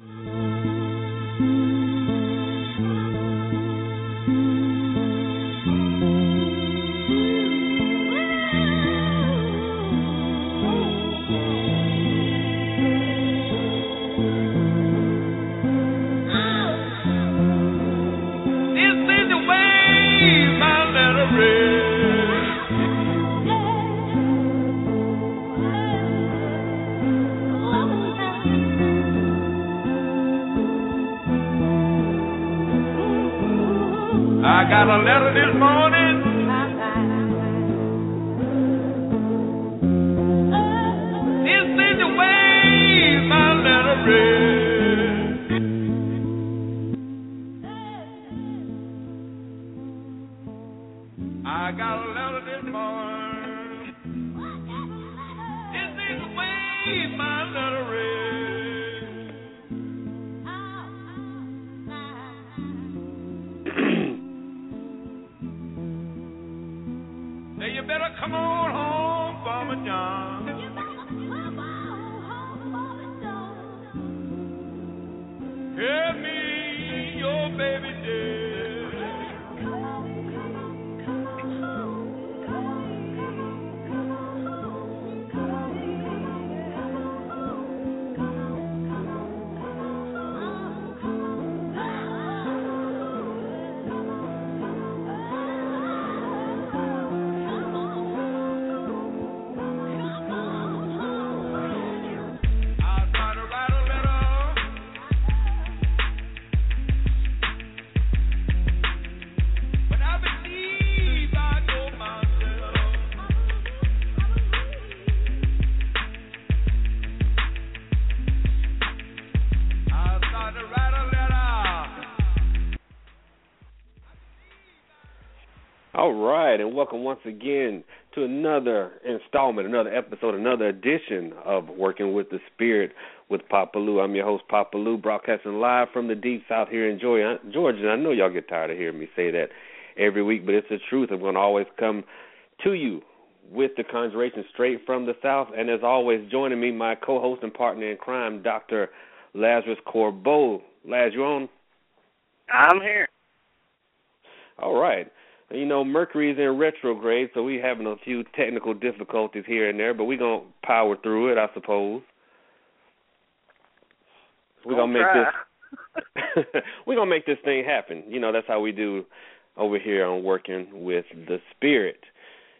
This got a letter this morning. This is the way my letter read. I got a letter come on home, Farmer John. Tell me your baby dead. Welcome once again to another installment, another episode, another edition of Working with the Spirit with Papa Lou. I'm your host, Papa Lou, broadcasting live from the deep south here in Georgia. And I know y'all get tired of hearing me say that every week, but it's the truth. I'm going to always come to you with the conjuration straight from the south. And as always, joining me, my co-host and partner in crime, Dr. Lazarus Corbeaux. Laz, you on? I'm here. All right. You know, Mercury is in retrograde, so we're having a few technical difficulties here and there, but we're going to power through it, I suppose. We're going to make Gonna this we're going to make this thing happen. You know, that's how we do over here on working with the spirit.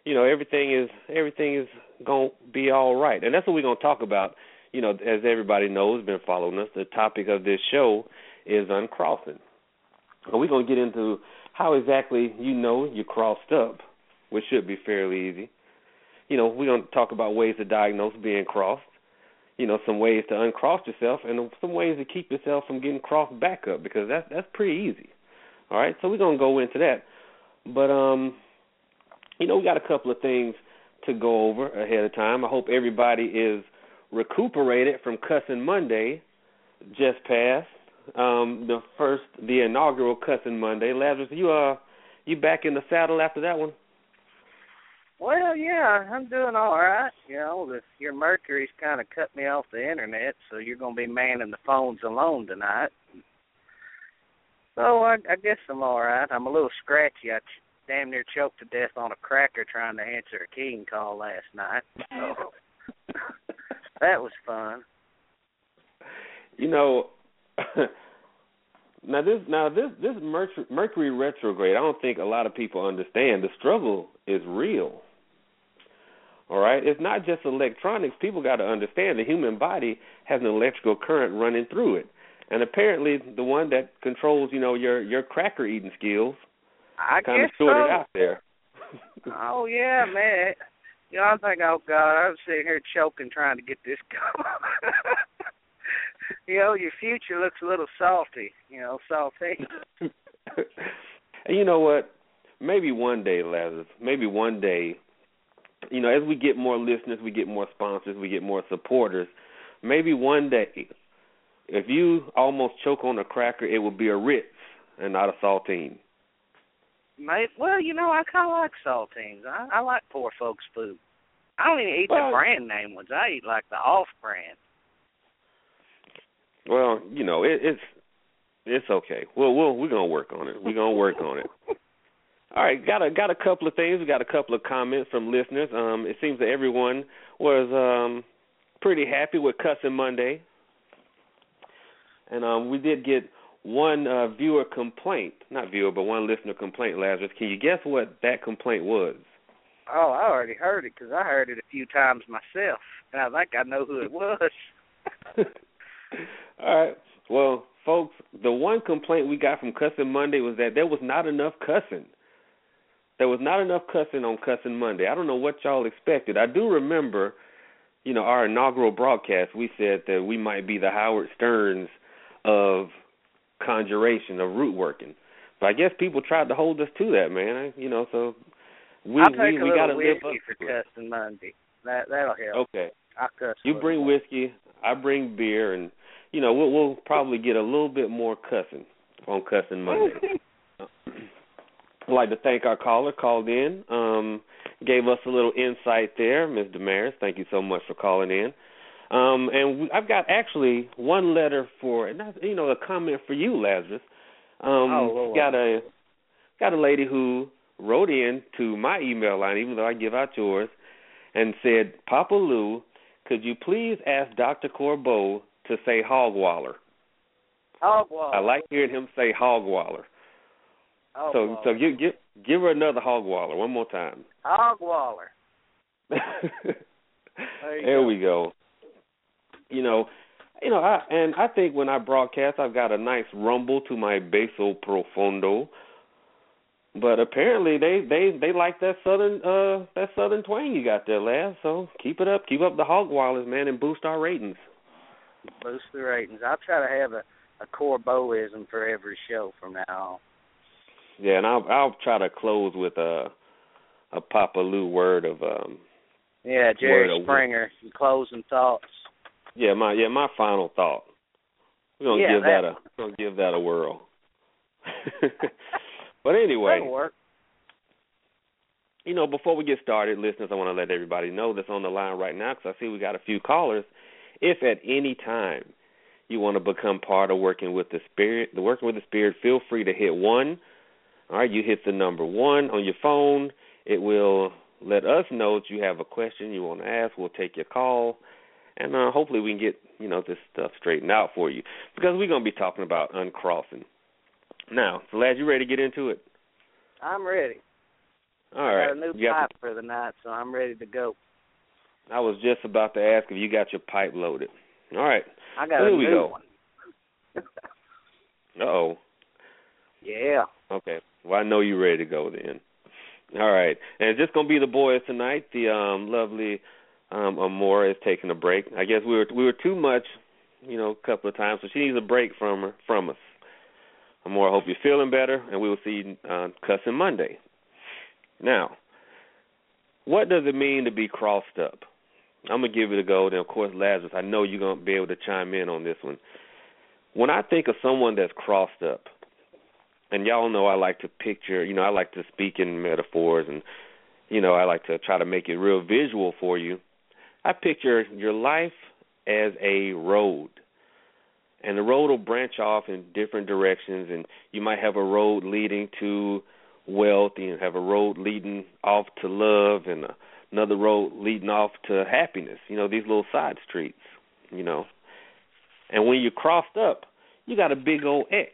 You know, everything is everything is going to be all right. And that's what we're going to talk about. You know, as everybody knows, been following us, the topic of this show is uncrossing. And we're going to get into how exactly you know you crossed up, which should be fairly easy. You know, we're going to talk about ways to diagnose being crossed. You know, some ways to uncross yourself, and some ways to keep yourself from getting crossed back up because that's that's pretty easy. All right, so we're going to go into that. But um, you know, we got a couple of things to go over ahead of time. I hope everybody is recuperated from cussing Monday just passed. Um, the first, the inaugural cussing Monday. Lazarus, you uh, you back in the saddle after that one? Well, yeah, I'm doing all right. You know, the, your Mercury's kind of cut me off the internet, so you're going to be manning the phones alone tonight. So I, I guess I'm all right. I'm a little scratchy. I ch- damn near choked to death on a cracker trying to answer a King call last night. So that was fun. You know, now this now this this Mercury, Mercury retrograde. I don't think a lot of people understand. The struggle is real. All right, it's not just electronics. People got to understand the human body has an electrical current running through it, and apparently the one that controls, you know, your your cracker eating skills, I kind of guess sorted so. out there. Oh yeah, man. You know, I'm thinking, oh God, I'm sitting here choking trying to get this going. You know, your future looks a little salty. You know, salty. and you know what? Maybe one day, Lazarus. Maybe one day. You know, as we get more listeners, we get more sponsors, we get more supporters. Maybe one day, if you almost choke on a cracker, it will be a Ritz and not a saltine. Mate, well, you know, I kind of like saltines. I, I like poor folks' food. I don't even eat Well- the brand name ones. I eat like the off brand. Well, you know, it, it's it's okay. Well, we'll we're gonna work on it. We're gonna work on it. All right, got a got a couple of things. We got a couple of comments from listeners. Um, it seems that everyone was um pretty happy with Cussing Monday, and um, we did get one uh, viewer complaint, not viewer, but one listener complaint. Lazarus, can you guess what that complaint was? Oh, I already heard it 'cause I heard it a few times myself, and I think I know who it was. All right. Well, folks, the one complaint we got from Cussing Monday was that there was not enough cussing. There was not enough cussing on Cussing Monday. I don't know what y'all expected. I do remember, you know, our inaugural broadcast. We said that we might be the Howard Sterns of conjuration of root working, but I guess people tried to hold us to that, man. I, you know, so we I'll take we, a we got to live whiskey up for to it. cussing Monday. That that'll help. Okay. I cuss. You bring whiskey, I bring beer, and you know we'll we'll probably get a little bit more cussing on cussing Monday. I'd like to thank our caller called in, um, gave us a little insight there, Ms. Damaris. Thank you so much for calling in. Um, and we, I've got actually one letter for, and that's, you know, a comment for you, Lazarus. Um, Oh, got a got a lady who wrote in to my email line, even though I give out yours, and said, Papa Lou, could you please ask Dr. Corbeaux to say hogwaller? Hogwaller. I like hearing him say hogwaller. So so give give give her another hogwaller one more time. Hogwaller. you there go. we go. You know, you know, I and I think when I broadcast, I've got a nice rumble to my basso profondo. But apparently they they they like that southern uh that southern twang you got there, Laz. So keep it up, keep up the hogwallers, man, and boost our ratings. Boost the ratings. I'll try to have a a Corbeauxism for every show from now on. Yeah, and I'll I'll try to close with a a Papa Lou word of um Yeah, Jerry of- Springer. Closing thoughts. yeah my yeah my final thought. We're gonna Yeah, give that, that a we're gonna give that a whirl. but anyway, work. you know, before we get started, listeners, I want to let everybody know that's on the line right now because I see we got a few callers. If at any time you want to become part of working with the spirit, the working with the spirit, feel free to hit one. All right, you hit the number one on your phone. It will let us know that you have a question you want to ask. We'll take your call, and uh, hopefully we can get you know this stuff straightened out for you because we're going to be talking about uncrossing. Now, so lad, you ready to get into it? I'm ready. All right. Got a new You got pipe for the night, so I'm ready to go. I was just about to ask if you got your pipe loaded. All right. I got Here a we new go. one. Uh oh. Yeah. Okay. Well, I know you're ready to go then. All right. And it's just gonna be the boys tonight. The um lovely um Amora is taking a break. I guess we were we were too much, you know, a couple of times, so she needs a break from her from us. Amora, I hope you're feeling better, and we will see you on Cussing Monday. Now, what does it mean to be crossed up? I'm gonna give it a go. And of course, Lazarus, I know you're gonna be able to chime in on this one. When I think of someone that's crossed up, and y'all know I like to picture, you know, I like to speak in metaphors, and you know, I like to try to make it real visual for you. I picture your life as a road, and the road will branch off in different directions, and you might have a road leading to wealth, and you have a road leading off to love, and another road leading off to happiness. You know, these little side streets. You know, and when you're crossed up, you got a big old X.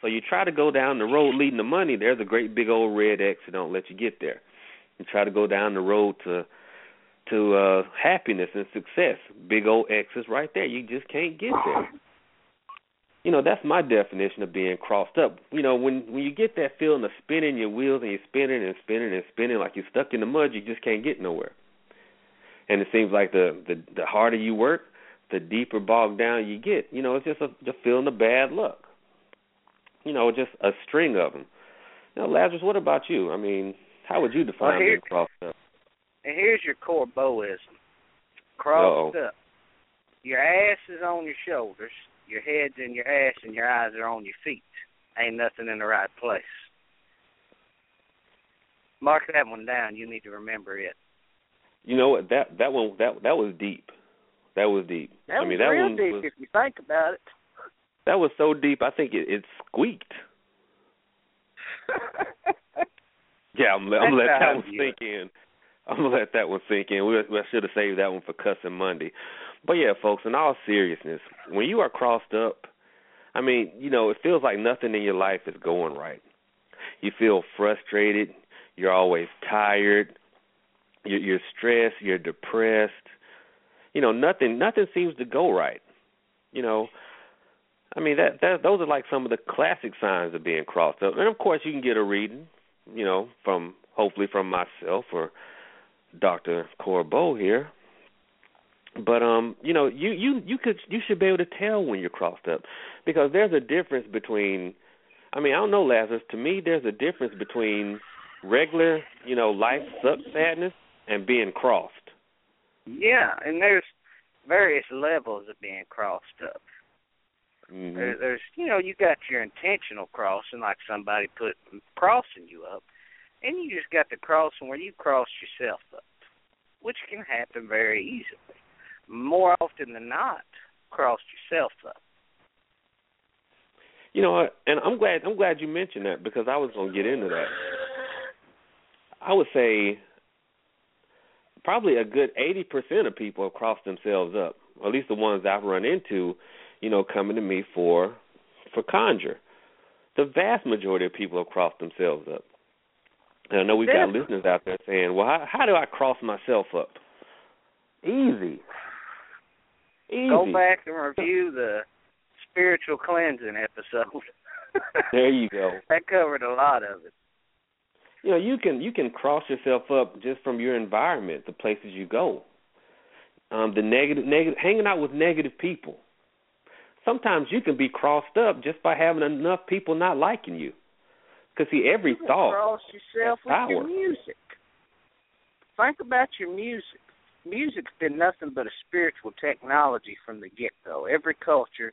So you try to go down the road leading to money, there's a great big old red X that don't let you get there. You try to go down the road to to uh happiness and success, big old X is right there. You just can't get there. You know, that's my definition of being crossed up. You know, when when you get that feeling of spinning your wheels and you're spinning and spinning and spinning like you're stuck in the mud, you just can't get nowhere. and it seems like the the the harder you work, the deeper bogged down you get. You know, it's just a just feeling the bad luck. You know, just a string of them. Now, Lazarus, what about you? I mean, how would you define Well, here- being crossed up? And here's your Corbeauxism. Crossed Uh-oh. up. Your ass is on your shoulders, your head's in your ass, and your eyes are on your feet. Ain't nothing in the right place. Mark that one down. You need to remember it. You know what? That that one that that was deep. That was deep. That I was mean, that real one deep was if you think about it. that was so deep. I think it, it squeaked. Yeah, I'm, I'm gonna let that one sink in. I'm gonna let that one sink in. We, we should have saved that one for cussing Monday. But yeah, folks, in all seriousness, when you are crossed up, I mean, you know, it feels like nothing in your life is going right. You feel frustrated. You're always tired. You're, you're stressed. You're depressed. You know, nothing nothing seems to go right. You know, I mean that that those are like some of the classic signs of being crossed up. And of course, you can get a reading you know, from hopefully from myself or Dr. Corbeaux here. But um, you know, you you you could you should be able to tell when you're crossed up because there's a difference between I mean, I don't know Lazarus, to me there's a difference between regular, you know, life sucks sadness and being crossed. Yeah, and there's various levels of being crossed up. Mhm. There, there's, you know, you got your intentional crossing, like somebody put crossing you up, and you just got the crossing where you cross yourself up, which can happen very easily. More often than not, crossed yourself up. You know? And I'm glad I'm glad you mentioned that because I was going to get into that. I would say probably a good 80% of people have crossed themselves up, or at least the ones I've run into, you know, coming to me for for conjure. The vast majority of people have crossed themselves up. And I know we've got listeners out there saying, "Well, how, how do I cross myself up?" Easy. Easy. Go back and review the spiritual cleansing episode. There you go. that covered a lot of it. you know you can you can cross yourself up just from your environment the places you go um the negative negative hanging out with negative people sometimes you can be crossed up just by having enough people not liking you because see every You thought cross yourself with has your power. music. Think about your music. Music's been nothing but a spiritual technology from the get go. Every culture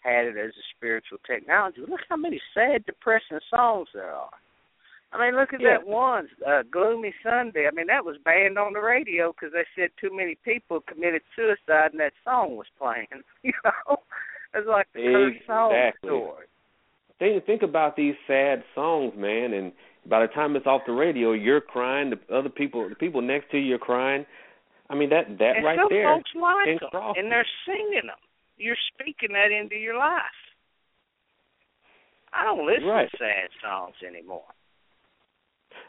had it as a spiritual technology. Look how many sad, depressing songs there are. I mean, look at Yeah. that one, uh, "Gloomy Sunday." I mean, that was banned on the radio because they said too many people committed suicide, and that song was playing. You know, it's like the cursed song story. think think about these sad songs man and by the time it's off the radio you're crying the other people the people next to you are crying i mean that that and right some there folks like them, and they're singing them. You're speaking that into your life. I don't listen Right. to sad songs anymore.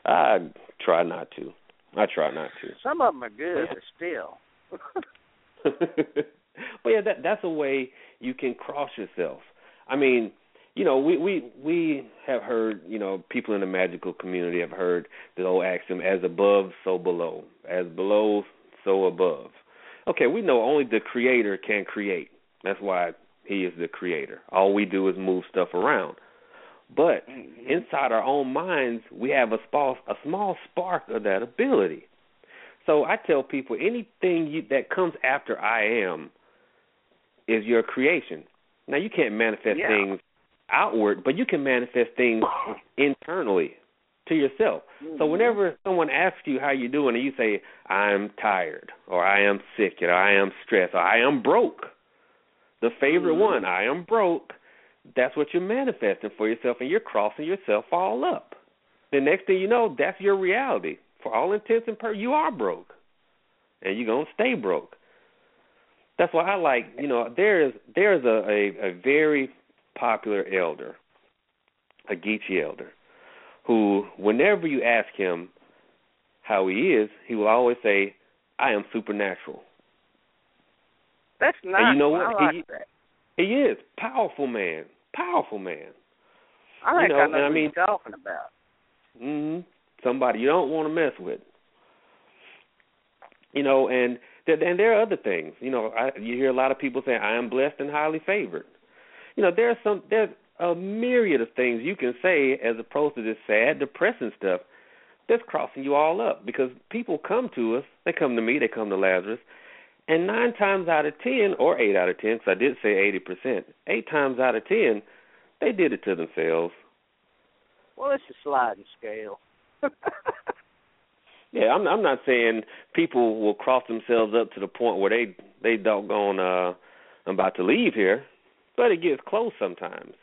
i try not to i try not to Some of them are good, but still. well, yeah, that that's a way you can cross yourself. I mean, you know, we we we have heard, you know, people in the magical community have heard the old axiom: "As above, so below; as below, so above." Okay, we know only the creator can create. That's why he is the creator. All we do is move stuff around. But Mhm. inside our own minds, we have a small a small spark of that ability. So I tell people anything you, that comes after I am is your creation. Now you can't manifest Yeah. things outward, but you can manifest things internally to yourself. So Mhm. whenever someone asks you how you're doing and you say I'm tired or I am sick or I am stressed or I am broke, the favorite Mhm. one, I am broke, that's what you're manifesting for yourself and you're crossing yourself all up. The next thing you know, that's your reality. For all intents and purposes, you are broke. And you're gonna stay broke. That's why I like, you know, there's there's a, a, a very popular elder, a Geechee elder, who whenever you ask him how he is, he will always say, I am supernatural. That's nice. you know what? like He- that. He is. Powerful man. Powerful man. I think know, I know and I what mean- you're talking about. hmm Somebody you don't want to mess with. You know, and there, and there are other things. You know, I, you hear a lot of people say, "I am blessed and highly favored." You know, there's some there's a myriad of things you can say as opposed to this sad, depressing stuff that's crossing you all up because people come to us, they come to me, they come to Lazarus, and nine times out of ten, or eight out of ten, because I did say eighty percent, eight times out of ten, they did it to themselves. Well, it's a sliding scale. Yeah, I'm I'm not saying people will cross themselves up to the point where they they doggone uh I'm about to leave here, but it gets close sometimes.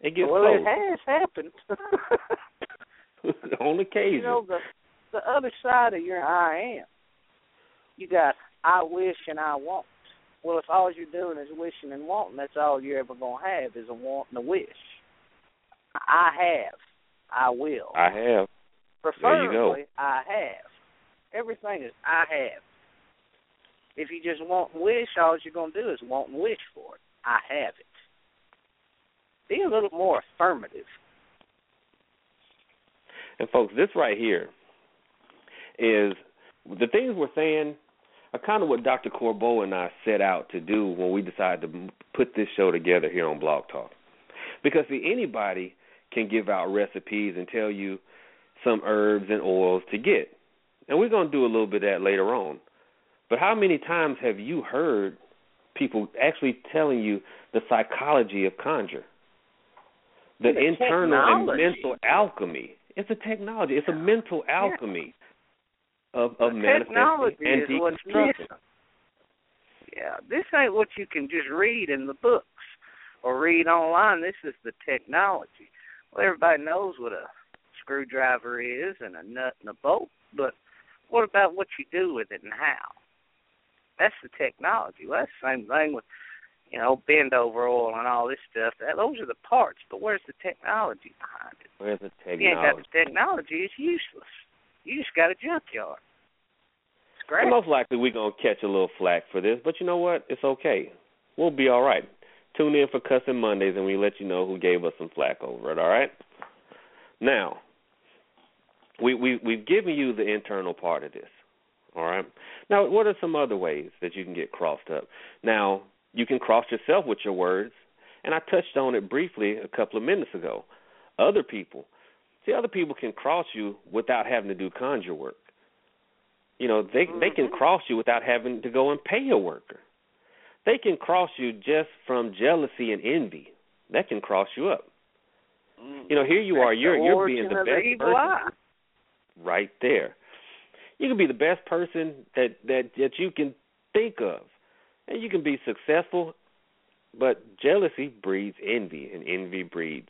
It gets well, close it has happened. on occasion. you know the the other side of your I am. You got I wish and I want. Well, if all you're doing is wishing and wanting, that's all you're ever gonna have is a want and a wish. I have. I will. I have. There you go. Preferably, I have. Everything is I have. If you just want and wish, all you're going to do is want and wish for it. I have it. Be a little more affirmative. And folks, this right here is the things we're saying are kind of what Dr. Corbeaux and I set out to do when we decided to put this show together here on Blog Talk. Because see, anybody can give out recipes and tell you some herbs and oils to get. And we're going to do a little bit of that later on. But how many times have you heard people actually telling you the psychology of conjure? The, internal and mental alchemy. It's a technology. It's a mental alchemy of of The manifesting and is what's deconstructing. missing. Yeah, this ain't what you can just read in the books or read online. This is the technology. Well, everybody knows what a screwdriver is and a nut and a bolt, but what about what you do with it and how? That's the technology. Well, that's the same thing with, you know, bend over oil and all this stuff. That those are the parts, but where's the technology behind it? Where's the If you ain't got technology? the technology, it's useless. You just got a junkyard. It's great. And most likely we're gonna catch a little flack for this, but you know what? It's okay. We'll be all right. Tune in for cussing Mondays, and we let you know who gave us some flack over it. All right. Now, we we we've given you the internal part of this. All right. Now, what are some other ways that you can get crossed up? Now, you can cross yourself with your words, and I touched on it briefly a couple of minutes ago. Other people, see, other people can cross you without having to do conjure work. You know, they they can cross you without having to go and pay a worker. They can cross you just from jealousy and envy. That can cross you up. You know, here you are. You're you're being the best person eye. right there. You can be the best person that that that you can think of, and you can be successful. But jealousy breeds envy, and envy breeds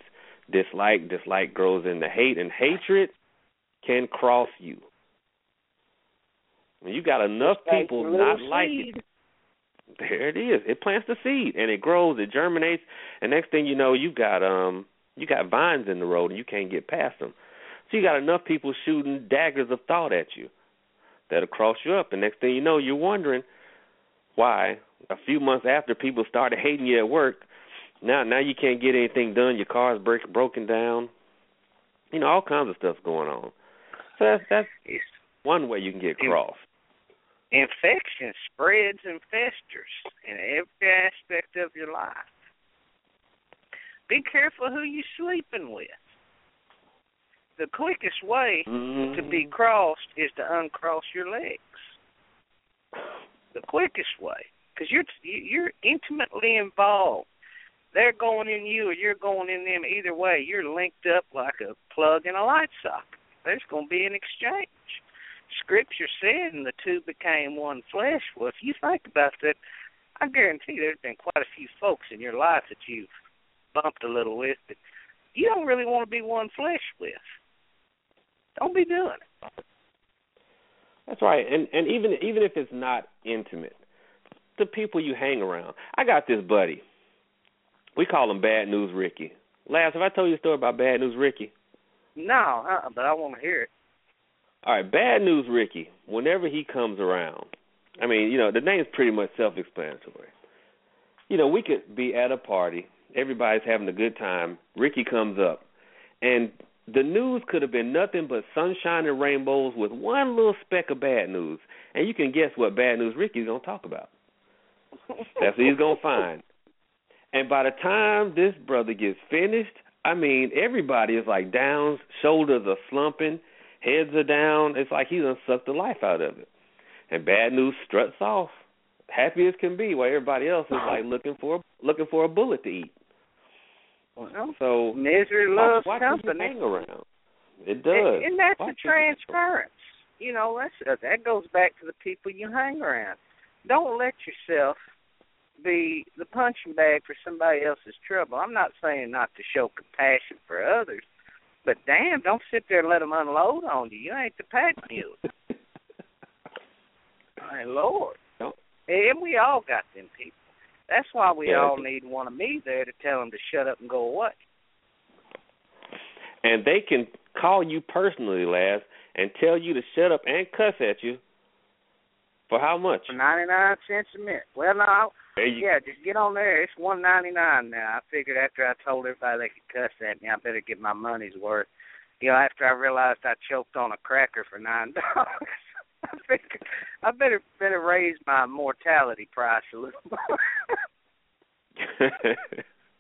dislike. Dislike grows into hate, and hatred can cross you. You got enough people not like it, there it is. It plants the seed, and it grows. It germinates, and next thing you know, you got um you got vines in the road, and you can't get past them. So you got enough people shooting daggers of thought at you that'll cross you up. And next thing you know, you're wondering why. A few months after people started hating you at work, now now you can't get anything done. Your car's break, broken down. You know all kinds of stuff going on. So that's that's one way you can get crossed. infection spreads and festers in every aspect of your life. Be careful who you're sleeping with. The quickest way to be mm-hmm. crossed is to uncross your legs. The quickest way, because you're you're intimately involved. They're going in you, or you're going in them. Either way, you're linked up like a plug in a light socket. There's going to be an exchange. Scripture said, and the two became one flesh. Well, if you think about that, I guarantee there's been quite a few folks in your life that you've bumped a little with that you don't really want to be one flesh with. Don't be doing it. That's right. And and even even if it's not intimate, the people you hang around. I got this buddy. We call him Bad News Ricky. Last, have I told you a story about Bad News Ricky? No, uh, but I want to hear it. All right, Bad News Ricky. Whenever he comes around, I mean, you know, the name's pretty much self-explanatory. You know, we could be at a party, everybody's having a good time. Ricky comes up, and the news could have been nothing but sunshine and rainbows with one little speck of bad news, and you can guess what bad news Ricky's gonna talk about. That's what he's gonna find. And by the time this brother gets finished, I mean everybody is like down, shoulders are slumping, heads are down. It's like he's gonna suck the life out of it. And bad news struts off, happy as can be, while everybody else is like looking for looking for a bullet to eat. Well, So misery why, loves why you company. hang around? It does. And, and that's Why the do you transference. You know, that's uh, that goes back to the people you hang around. Don't let yourself be the punching bag for somebody else's trouble. I'm not saying not to show compassion for others, but damn, don't sit there and let them unload on you. You ain't the pack mule. My Lord. And we all got them people. That's why we Yeah. all need one of me there to tell them to shut up and go away. and they can call you personally, Laz, and tell you to shut up and cuss at you. For how much? For ninety nine cents a minute. Well, no, you yeah, just get on there. It's one ninety nine now. I figured after I told everybody they could cuss at me, I better get my money's worth. You know, after I realized I choked on a cracker for nine dollars, I better better raise my mortality price a little more.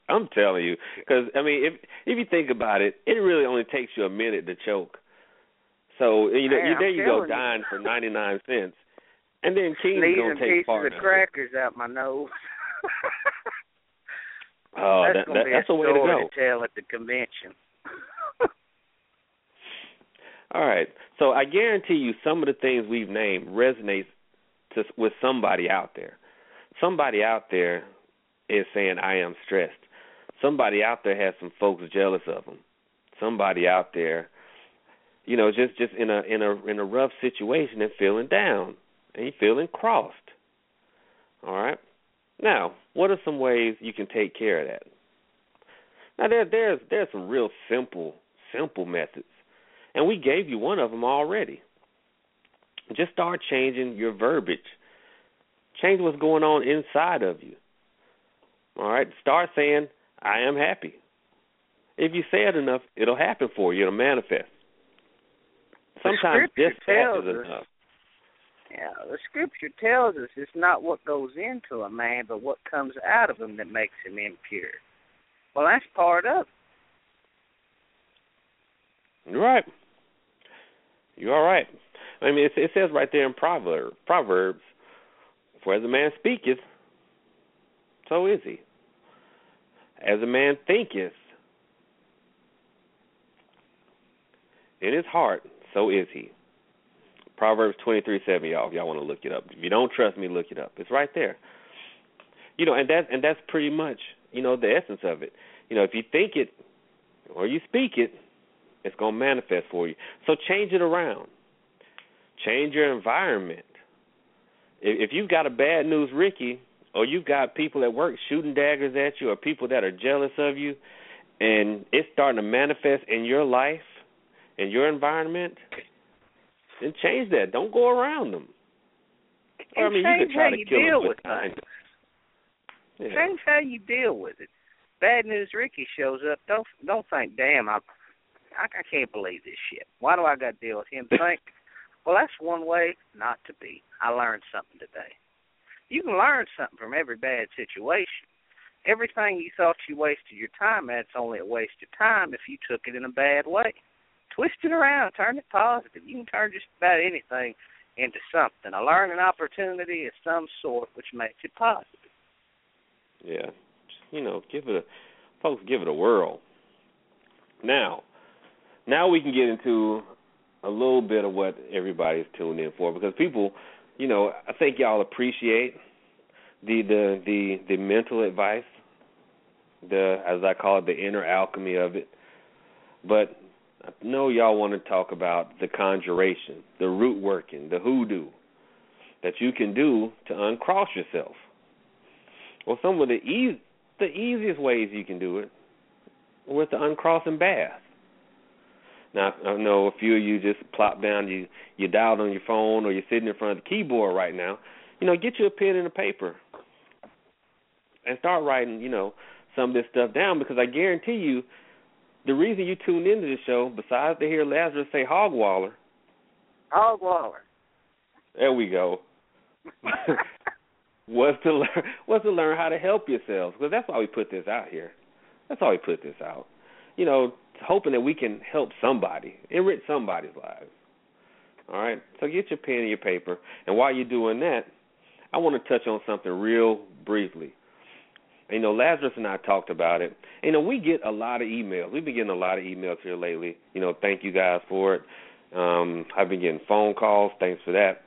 I'm telling you, because I mean, if if you think about it, it really only takes you a minute to choke. So you know, I'm there you go, telling you. dying for ninety nine cents, and then King's Sneezing gonna take pieces part. of it. crackers out my nose. Oh, That's that, gonna that, be that's a way to go. to tell at the convention. All right. So I guarantee you, some of the things we've named resonates to, with somebody out there. Somebody out there is saying, "I am stressed." Somebody out there has some folks jealous of them. Somebody out there, you know, just just in a in a in a rough situation and feeling down and feeling crossed. All right. Now, what are some ways you can take care of that? Now there there's there's some real simple simple methods. And we gave you one of them already. Just start changing your verbiage. Change what's going on inside of you. All right? Start saying, I am happy. If you say it enough, it'll happen for you. It'll manifest. Sometimes just that is us- enough. Yeah, the scripture tells us it's not what goes into a man, but what comes out of him that makes him impure. Well, that's part of it. Right. You're all right. I mean, it, it says right there in Proverbs, Proverbs, for as a man speaketh, so is he. As a man thinketh in his heart, so is he. Proverbs twenty three seven, y'all. If y'all want to look it up, if you don't trust me, look it up. It's right there. You know, and that and that's pretty much you know the essence of it. You know, if you think it or you speak it, it's going to manifest for you. So change it around. Change your environment. If, if you've got a bad news Ricky, or you've got people at work shooting daggers at you, or people that are jealous of you, and it's starting to manifest in your life, in your environment, then change that. Don't go around them. Or, I mean, you change try how to you deal with things. Yeah. Change how you deal with it. Bad news Ricky shows up. Don't don't think, damn, I I, I can't believe this shit. Why do I got to deal with him? Think, well, that's one way not to be. I learned something today. You can learn something from every bad situation. Everything you thought you wasted your time at, only a waste of time if you took it in a bad way. Twist it around, turn it positive. You can turn just about anything into something. A learning opportunity of some sort which makes it positive. Yeah, you know, give it a folks, give it a whirl. Now, now we can get into a little bit of what everybody's tuned in for because people, you know, I think y'all appreciate the the the the mental advice, the as I call it, the inner alchemy of it. But I know y'all want to talk about the conjuration, the root working, the hoodoo that you can do to uncross yourself. Well, some of the easy, the easiest ways you can do it with the uncrossing bath. Now, I know a few of you just plop down, you you dialed on your phone, or you're sitting in front of the keyboard right now. You know, get you a pen and a paper, and start writing. You know, some of this stuff down because I guarantee you, the reason you tuned into the show, besides to hear Lazarus say hogwaller, Hogwaller. there we go, was to learn was to learn how to help yourselves because that's why we put this out here. That's why we put this out. You know, hoping that we can help somebody, enrich somebody's lives. All right. So get your pen and your paper, and while you're doing that, I want to touch on something real briefly. You know, Lazarus and I talked about it. You know, we get a lot of emails. We've been getting a lot of emails here lately. You know, thank you guys for it. Um, I've been getting phone calls. Thanks for that.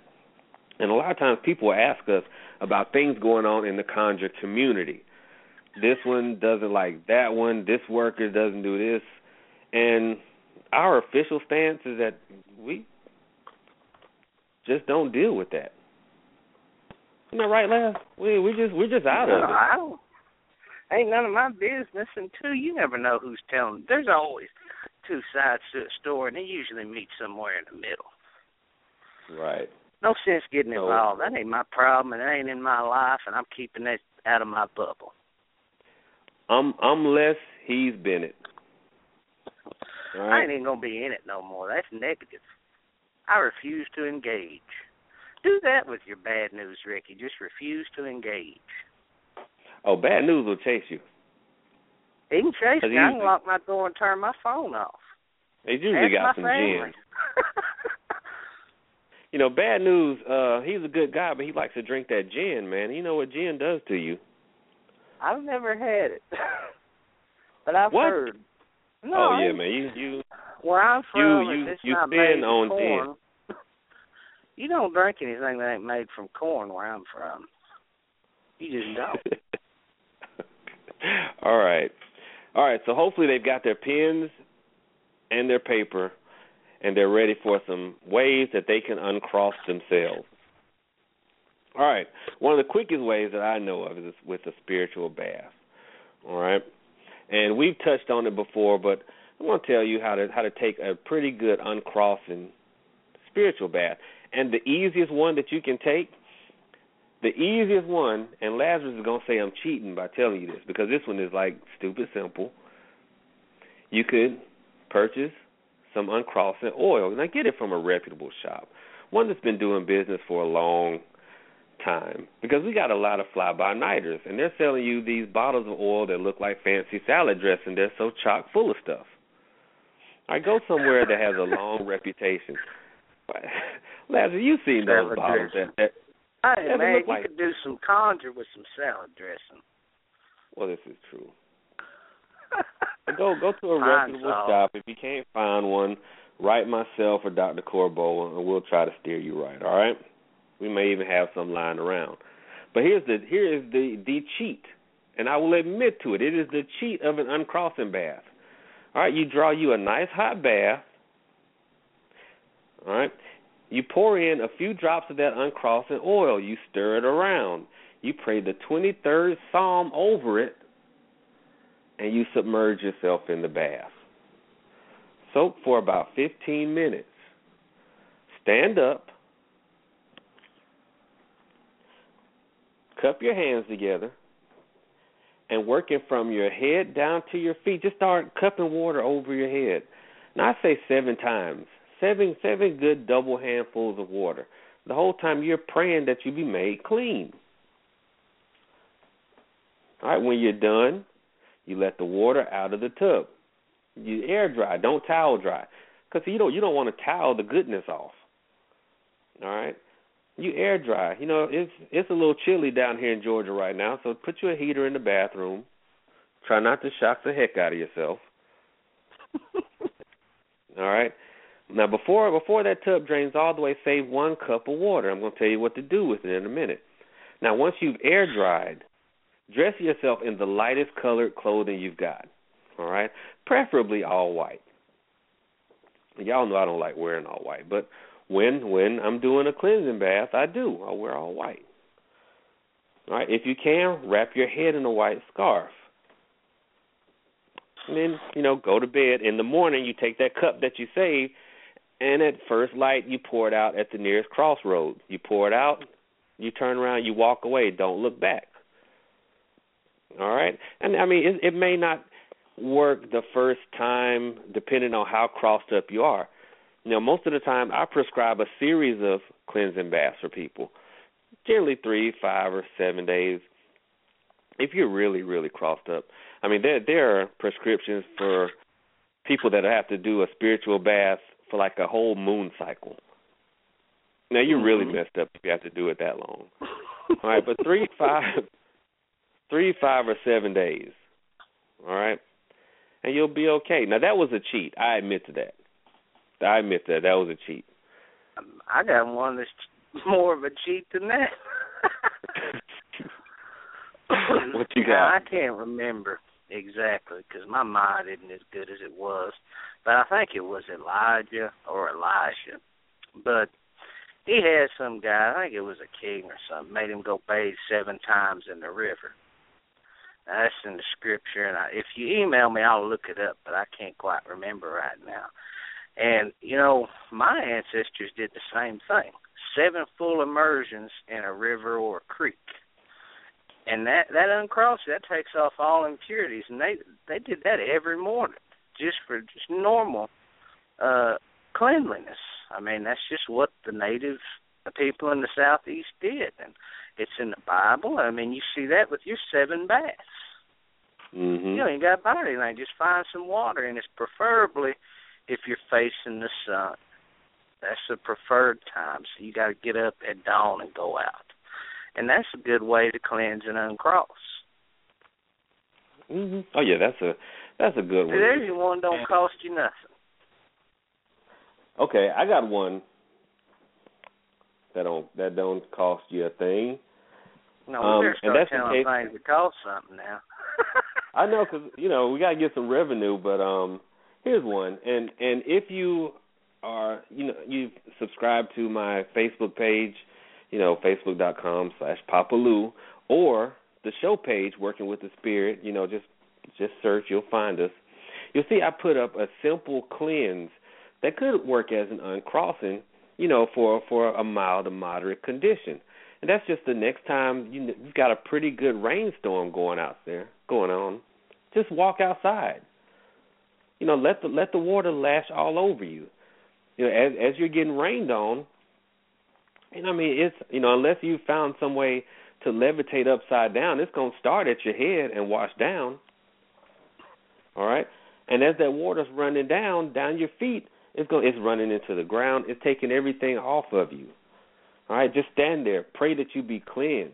And a lot of times people ask us about things going on in the conjure community. This one doesn't like that one. This worker doesn't do this. And our official stance is that we just don't deal with that. Isn't that right, Laz? We we just we're just out of it. I don't. Ain't none of my business. And two, you never know who's telling. There's always two sides to a story, and they usually meet somewhere in the middle. Right. No sense getting So- involved. That ain't my problem, and it ain't in my life, and I'm keeping that out of my bubble. Um, I'm I'm Les. He's Bennett. All I ain't even gonna be in it no more. That's negative. I refuse to engage. Do that with your bad news, Ricky. Just refuse to engage. Oh, bad news will chase you. He can chase me. I can lock my door and turn my phone off. He's usually Ask got some family. gin. You know, bad news. Uh, he's a good guy, but he likes to drink that gin, man. You know what gin does to you? I've never had it, but I've What? heard. No, oh yeah, man. You you Where I'm You- from, you- if it's you not spin made on corn, you don't drink anything that ain't made from corn where I'm from. You just don't. All right. All right, so hopefully they've got their pens and their paper and they're ready for some ways that they can uncross themselves. All right. One of the quickest ways that I know of is with a spiritual bath. All right. And we've touched on it before, but I want to tell you how to how to take a pretty good uncrossing spiritual bath. And the easiest one that you can take the easiest one, and Lazarus is gonna say I'm cheating by telling you this because this one is like stupid simple. You could purchase some uncrossing oil. Now get it from a reputable shop, one that's been doing business for a long time. Because we got a lot of fly by nighters, and they're selling you these bottles of oil that look like fancy salad dressing. They're so chock full of stuff. I go somewhere that has a long reputation. Lazarus, you've seen those bottles dressing. that, that Hey Doesn't man, you like- could do some conjure with some salad dressing. well, this is true. Go go to a reputable shop. If you can't find one, write myself or Dr. Corbeaux, and we'll try to steer you right. All right. We may even have some lying around. But here's the here is the the cheat, and I will admit to it. It is the cheat of an uncrossing bath. All right. You draw you a nice hot bath. All right. You pour in a few drops of that uncrossing oil. You stir it around. You pray the 23rd Psalm over it and you submerge yourself in the bath. Soak for about 15 minutes. Stand up. Cup your hands together. And working from your head down to your feet, just start cupping water over your head. Now I say seven times. Seven seven good double handfuls of water. The whole time you're praying that you be made clean. All right, when you're done, you let the water out of the tub. You air dry, don't towel dry, because you don't you don't want to towel the goodness off. All right, you air dry. You know it's it's a little chilly down here in Georgia right now, so put you a heater in the bathroom. Try not to shock the heck out of yourself. All right. Now before before that tub drains all the way, save one cup of water. I'm going to tell you what to do with it in a minute. Now once you've air dried, dress yourself in the lightest colored clothing you've got. All right, preferably all white. Y'all know I don't like wearing all white, but when when I'm doing a cleansing bath, I do. I wear all white. All right, if you can, wrap your head in a white scarf. And then, you know, go to bed. In the morning, you take that cup that you saved, and at first light, you pour it out at the nearest crossroads. You pour it out, you turn around, you walk away. Don't look back. All right, and I mean, it, it may not work the first time depending on how crossed up you are. Know, most of the time I prescribe a series of cleansing baths for people. Generally three, five or seven days. If you're really, really crossed up. I mean there there are prescriptions for people that have to do a spiritual bath for like a whole moon cycle. Now you're really Mhm. messed up if you have to do it that long. All right, but three, five, three, five, or seven days. All right, and you'll be okay. Now that was a cheat. I admit to that. I admit that that was a cheat. I got one that's more of a cheat than that. What you Now, got? I can't remember exactly because my mind isn't as good as it was, but I think it was Elijah or Elisha. But he had some guy, I think it was a king or something, made him go bathe seven times in the river. Now, that's in the scripture, and I, if you email me, I'll look it up, but I can't quite remember right now. And you know, my ancestors did the same thing: seven full immersions in a river or a creek. And that that uncrosses, that takes off all impurities. And they they did that every morning just for just normal uh cleanliness. I mean that's just what the native the people in the southeast did. And it's in the bible. I mean you see that with your seven baths. Hmm you know you got to buy anything just find some water and it's preferably if you're facing the sun that's the preferred time so you got to get up at dawn and go out and that's a good way to cleanse and uncross Mm-hmm. Oh yeah, that's a that's a good See, one. there's your one don't cost you nothing. Okay, I got one that don't that don't cost you a thing. No, Um, we better and start that's in telling case- things that cost something now. I know because you know we gotta get some revenue, but um, here's one. And and if you are you know you subscribe to my Facebook page, you know facebook.com slash papalou, or the show page, Working with the Spirit. You know just just search, you'll find us. You'll see I put up a simple cleanse that could work as an uncrossing, you know, for for a mild to moderate condition. And that's just the next time you you've got a pretty good rainstorm going out there, going on. Just walk outside. You know, let the let the water lash all over you. You know, as as you're getting rained on. And I mean, it's you know, unless you found some way to levitate upside down, it's to start at your head and wash down. All right, and as that water's running down down your feet, it's going it's running into the ground. It's taking everything off of you. All right, just stand there, pray that you be cleansed.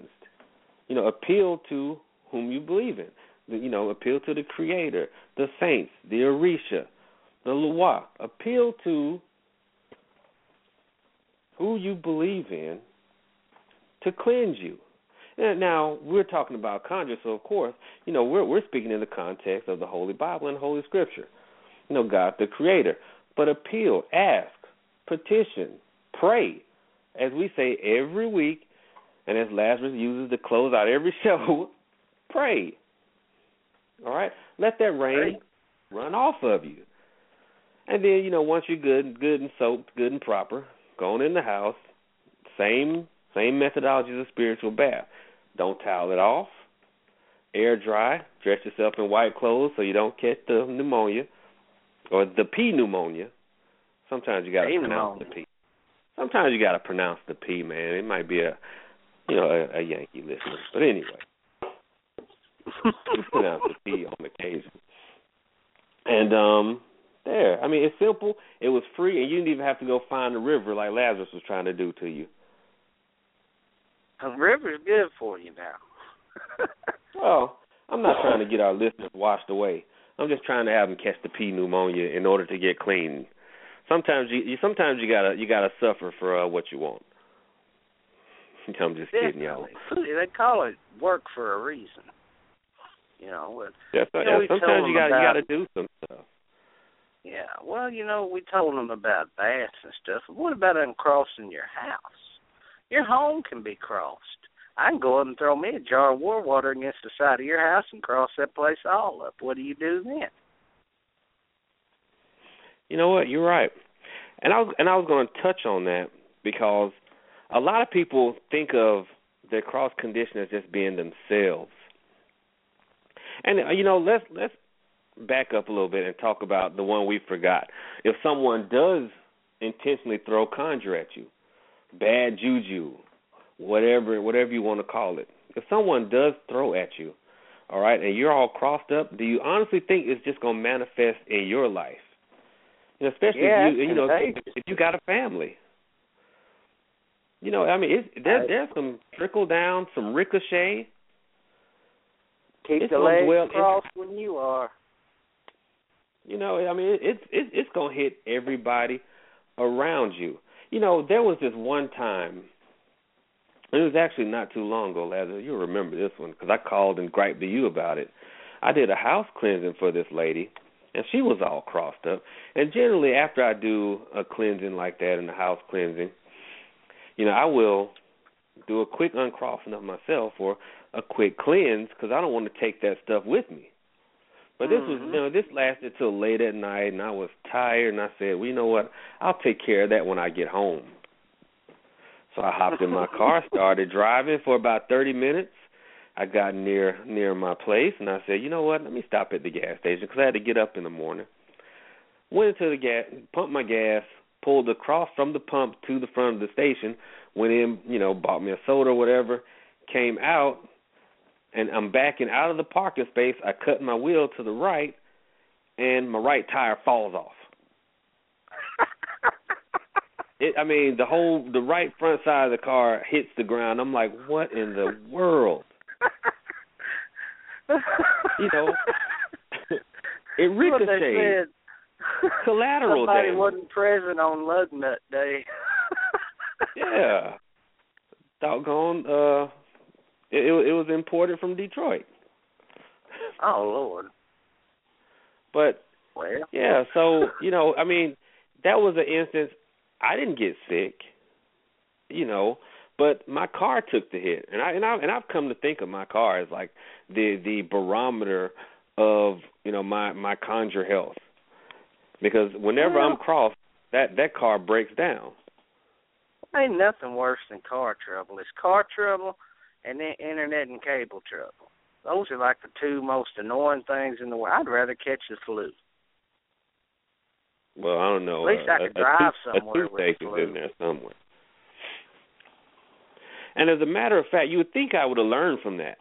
You know, appeal to whom you believe in. You know, appeal to the Creator, the saints, the Orisha, the Lwa. Appeal to who you believe in to cleanse you. Now we're talking about conjure, so of course, you know we're we're speaking in the context of the Holy Bible and Holy Scripture. You know, God the Creator. But appeal, ask, petition, pray, as we say every week, and as Lazarus uses to close out every show, pray. All right, let that rain run off of you, and then you know once you're good, good and soaked, good and proper, go on in the house. Same same methodology as a spiritual bath. Don't towel it off. Air dry. Dress yourself in white clothes so you don't catch the pneumonia or the P pneumonia. Sometimes you got to P pronounce pneumonia. the P. Sometimes you got to pronounce the P, man. It might be a, you know, a, a Yankee listener, but anyway, you pronounce the P on occasion. And um, there. I mean, it's simple. It was free, and you didn't even have to go find the river like Lazarus was trying to do to you. A river's good for you now. Well, I'm not trying to get our listeners washed away. I'm just trying to have them catch the P pneumonia in order to get clean. Sometimes you, you sometimes you gotta you gotta suffer for uh, what you want. I'm just kidding, y'all. They call it work for a reason. You know, but Yeah, so- You know, yeah, sometimes you gotta you gotta do some stuff. yeah. Well, you know, we told them about baths and stuff. What about uncrossing your house? Your home can be crossed. I can go up and throw me a jar of war water against the side of your house and cross that place all up. What do you do then? You know what? You're right. And I was and I was going to touch on that because a lot of people think of their cross condition as just being themselves. And uh, you know, let's let's back up a little bit and talk about the one we forgot. If someone does intentionally throw conjure at you, bad juju, whatever whatever you want to call it. If someone does throw at you, all right, and you're all crossed up, do you honestly think it's just going to manifest in your life? Know, especially Yeah, if you you know if you got a family. You know, I mean, it, there, there's some trickle down, some ricochet. Keep It's the legs dwell in- crossed when you are. You know, I mean, it's it's it's gonna hit everybody around you. You know, there was this one time. It was actually not too long ago, Lazarus. You'll remember this one because I called and griped to you about it. I did a house cleansing for this lady, and she was all crossed up. And generally, after I do a cleansing like that and a house cleansing, you know, I will do a quick uncrossing of myself or a quick cleanse because I don't want to take that stuff with me. But this was, Mhm. you know, this lasted till late at night, and I was tired, and I said, well, you know what? I'll take care of that when I get home. So I hopped in my car, started driving for about thirty minutes. I got near near my place, and I said, you know what? Let me stop at the gas station because I had to get up in the morning. Went into the gas, pumped my gas, pulled across from the pump to the front of the station. Went in, you know, bought me a soda or whatever. Came out, and I'm backing out of the parking space. I cut my wheel to the right, and my right tire falls off. It, I mean, the whole the right front side of the car hits the ground. I'm like, what in the world? You know, it ricocheted. Collateral Somebody damage. wasn't present on Lug Nut Day. Yeah, doggone. Uh, it, it it was imported from Detroit, Oh Lord. but Well. Yeah, so you know, I mean, that was an instance. I didn't get sick, you know, but my car took the hit, and I and I and I've come to think of my car as like the the barometer of you know my my conjure health, because whenever I'm Well- crossed, that that car breaks down. Ain't nothing worse than car trouble. It's car trouble and then internet and cable trouble. Those are like the two most annoying things in the world. I'd rather catch the flu. Well, I don't know. At least I uh, could a, a drive tooth- somewhere A toothache is in there somewhere. And as a matter of fact, you would think I would have learned from that.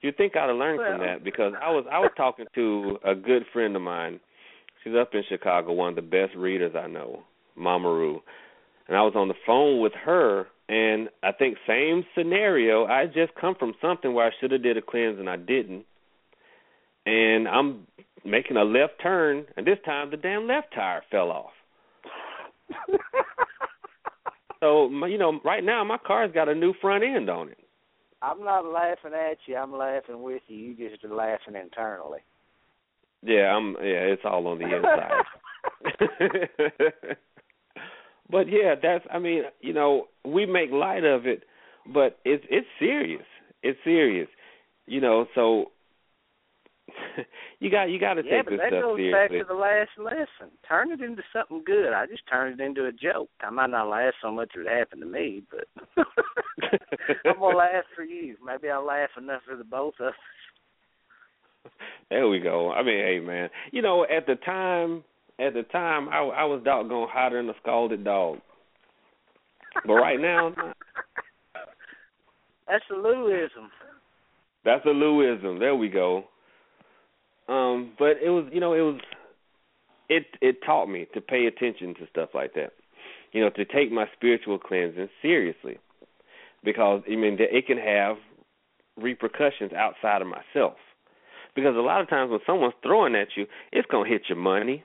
You'd think I'd have learned from that because I was I was talking to a good friend of mine. She's up in Chicago, one of the best readers I know, Mama Roo. And I was on the phone with her and I think same scenario. I just come from something where I should have did a cleanse and I didn't. And I'm making a left turn and this time the damn left tire fell off. So you know, right now my car's got a new front end on it. I'm not laughing at you. I'm laughing with you. You just are laughing internally. Yeah, I'm. Yeah, it's all on the inside. but yeah, that's. I mean, you know, we make light of it, but it's it's serious. It's serious. You know, so you got you got to yeah, take but this that stuff goes seriously. back to the last lesson. Turn it into something good. I just turned it into a joke. I might not laugh so much if it happened to me, but I'm gonna laugh for you. Maybe I'll laugh enough for the both of us. There we go. I mean, hey man, you know, at the time, at the time, I, I was doggone hotter than a scalded dog. But right now, That's the Louism. That's a Louism. There we go. Um, but it was, you know, it was, it it taught me to pay attention to stuff like that. You know, to take my spiritual cleansing seriously, because I mean, it can have repercussions outside of myself. Because a lot of times when someone's throwing at you, it's gonna hit your money.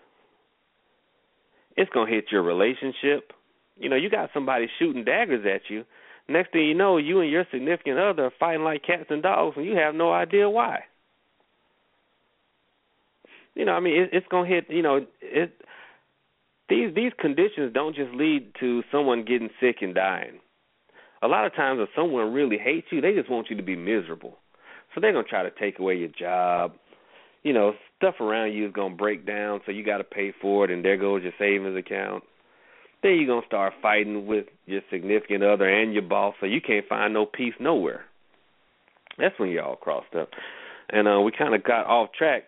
It's gonna hit your relationship. You know, you got somebody shooting daggers at you. Next thing you know, you and your significant other are fighting like cats and dogs, and you have no idea why. You know, I mean, it, it's gonna hit. You know, it. These these conditions don't just lead to someone getting sick and dying. A lot of times, if someone really hates you, they just want you to be miserable. So they're gonna try to take away your job. You know, stuff around you is gonna break down, so you got to pay for it, and there goes your savings account. Then you're gonna start fighting with your significant other and your boss, so you can't find no peace nowhere. That's when you're all crossed up. And uh we kind of got off track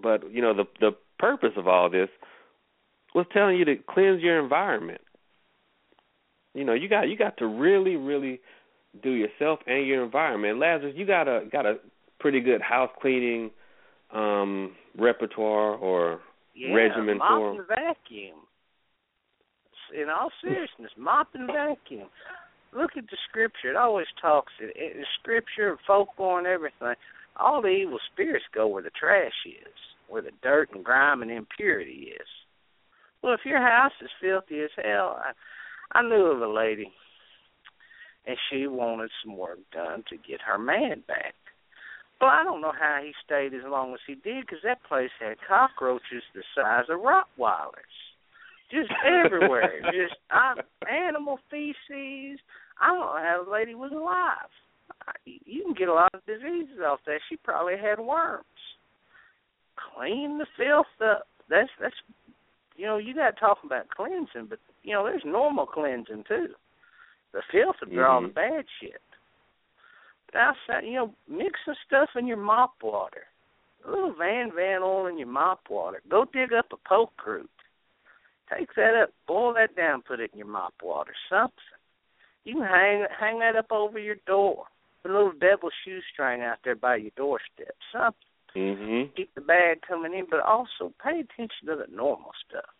but you know the the purpose of all this was telling you to cleanse your environment. You know, you got you got to really, really do yourself and your environment. Lazarus, you got a got a pretty good house cleaning um repertoire or Yeah, regimen mop for 'em. and vacuum. In all seriousness, mop and vacuum. Look at the scripture. It always talks in, in the scripture, folklore, and everything. All the evil spirits go where the trash is, where the dirt and grime and impurity is. Well, if your house is filthy as hell, I, I knew of a lady, and she wanted some work done to get her man back. Well, I don't know how he stayed as long as he did because that place had cockroaches the size of Rottweilers, just everywhere. just I, animal feces. I don't know how the lady was alive. I, you can get a lot of diseases off that. She probably had worms. Clean the filth up. That's that's you know you got to talk about cleansing, but you know there's normal cleansing too. The filth will draw Mhm. the bad shit. Outside, you know, mix some stuff in your mop water. A little Van Van oil in your mop water. Go dig up a poke root. Take that up, boil that down, put it in your mop water. Something. You can hang hang that up over your door. Put a little devil shoestring out there by your doorstep. Something Mhm. keep the bad coming in, but also pay attention to the normal stuff.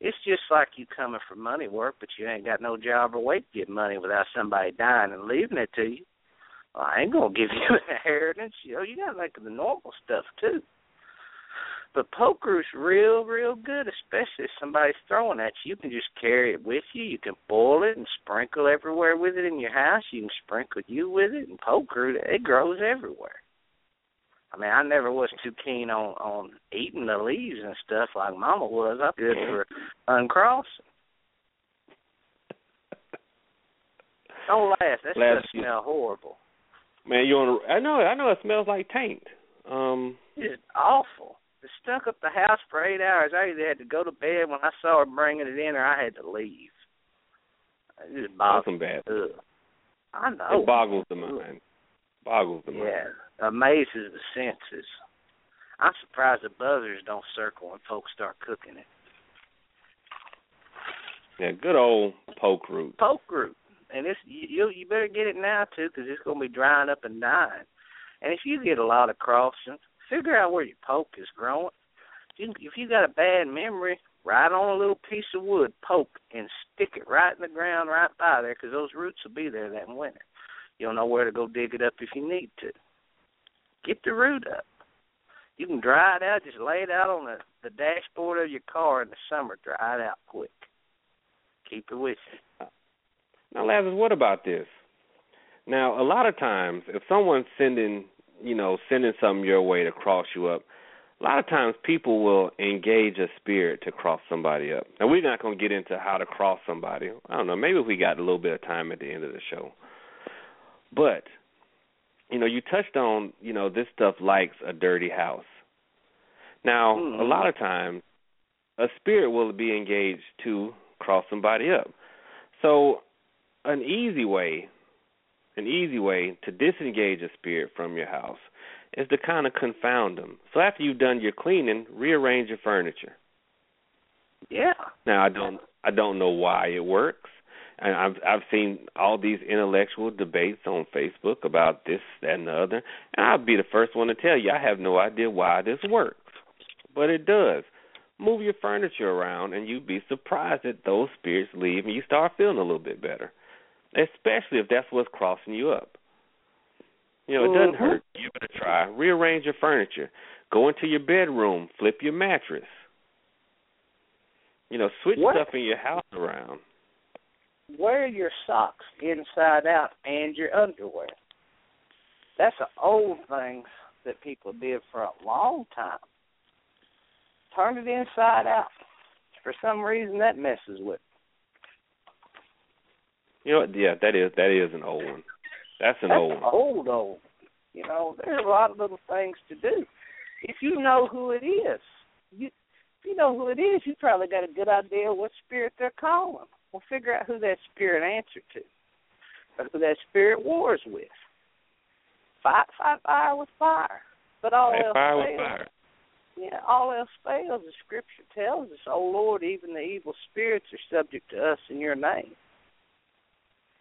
It's just like you coming for money work, but you ain't got no job or way to get money without somebody dying and leaving it to you. Well, I ain't gonna give you an inheritance. Oh, you know, you gotta think the normal stuff too. But poker's real, real good, especially if somebody's throwing at you. You can just carry it with you. You can boil it and sprinkle everywhere with it in your house. You can sprinkle you with it, and poker it grows everywhere. I mean, I never was too keen on on eating the leaves and stuff like Mama was. I'm good for uncrossing. Don't laugh. That stuff smell horrible. Man, you on? I know. I know. It smells like taint. Um. It's awful. It stunk up the house for eight hours. I either had to go to bed when I saw her bringing it in, or I had to leave. It just boggles. bad. Ugh. I know. It boggles the mind. Boggles the mind. Yeah, amazes the senses. I'm surprised the buzzers don't circle when folks start cooking it. Yeah, good old poke root. poke root, and it's you you better get it now too, because it's going to be drying up and dying. And if you get a lot of crossing, figure out where your poke is growing. If you, if you got a bad memory, write on a little piece of wood, poke, and stick it right in the ground right by there, because those roots will be there that winter. You'll know where to go dig it up if you need to. Get the root up. You can dry it out. Just lay it out on the the dashboard of your car in the summer. Dry it out quick. Keep it with you. Now, Lazarus, what about this? Now, a lot of times, if someone's sending, you know, sending something your way to cross you up, a lot of times people will engage a spirit to cross somebody up. Now, we're not going to get into how to cross somebody. I don't know. Maybe if we got a little bit of time at the end of the show. But, you know, you touched on, you know, this stuff likes a dirty house. Now, a Mhm. lot of times, a spirit will be engaged to cross somebody up. So, an easy way, an easy way to disengage a spirit from your house is to kind of confound them. So after you've done your cleaning, rearrange your furniture. Yeah. Now I don't I don't know why it works. And I've I've seen all these intellectual debates on Facebook about this, that and the other. And I'll be the first one to tell you I have no idea why this works. But it does. Move your furniture around and you'd be surprised that those spirits leave and you start feeling a little bit better. Especially if that's what's crossing you up. You know, it doesn't Mhm. hurt. Give it a try. Rearrange your furniture. Go into your bedroom, flip your mattress. You know, switch What? stuff in your house around. Wear your socks inside out and your underwear. That's an old thing that people did for a long time. Turn it inside out. For some reason, that messes with. You know, yeah, that is that is an old one. That's an That's old one. old, old. You know, there's a lot of little things to do. If you know who it is, you if you know who it is, you probably got a good idea what spirit they're calling. Well, figure out who that spirit answered to, or who that spirit wars with. Fight, fight fire with fire. But all Fight else fire with fails, fire. Yeah, all else fails. The scripture tells us, "Oh Lord, even the evil spirits are subject to us in your name."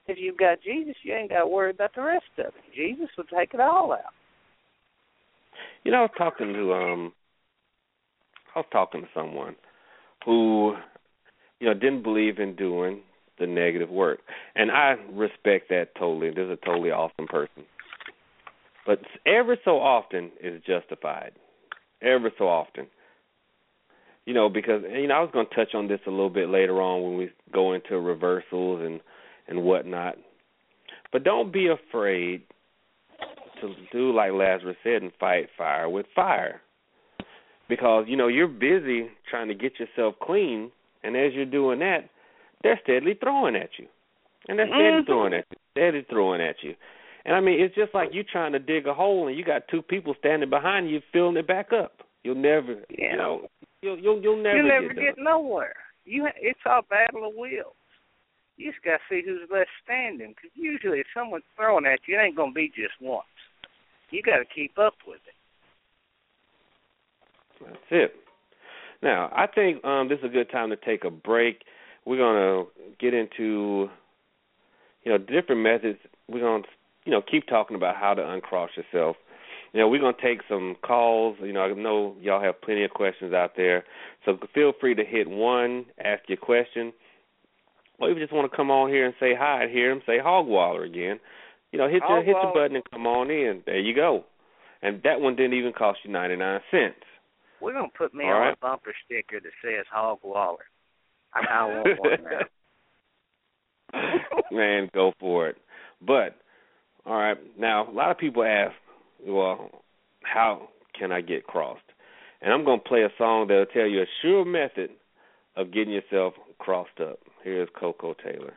If you've got Jesus, you ain't got to worry about the rest of it. Jesus will take it all out. You know, I was talking to um, I was talking to someone who, you know, didn't believe in doing the negative work, and I respect that totally. This is a totally awesome person, but ever so often is justified. Ever so often, you know, because you know I was going to touch on this a little bit later on when we go into reversals and and whatnot. But don't be afraid to do like Lazarus said and fight fire with fire. Because, you know, you're busy trying to get yourself clean and as you're doing that, they're steadily throwing at you. And they're steadily Mhm. throwing at you, steadily throwing at you. And I mean, it's just like you trying to dig a hole and you got two people standing behind you filling it back up. You'll never, Yeah. you know, you'll you'll you'll never you never get, get nowhere. You ha- it's all battle of wills. You just got to see who's left standing. Because usually, if someone's throwing at you, it ain't gonna be just once. You got to keep up with it. That's it. Now, I think um, this is a good time to take a break. We're to get into, you know, different methods. We're to, you know, keep talking about how to uncross yourself. You know, we're to take some calls. You know, I know y'all have plenty of questions out there. So feel free to hit one, ask your question. Or you just want to come on here and say hi and hear him say Hogwaller again, you know, hit the hit the button and come on in. There you go. And that one didn't even cost you 99 cents. We're gonna put me All on right. a bumper sticker that says Hog Waller. I, I want one now. Man, go for it. But all right, now a lot of people ask, well, how can I get crossed? And I'm going to play a song that'll tell you a sure method of getting yourself crossed up. Here's Koko Taylor.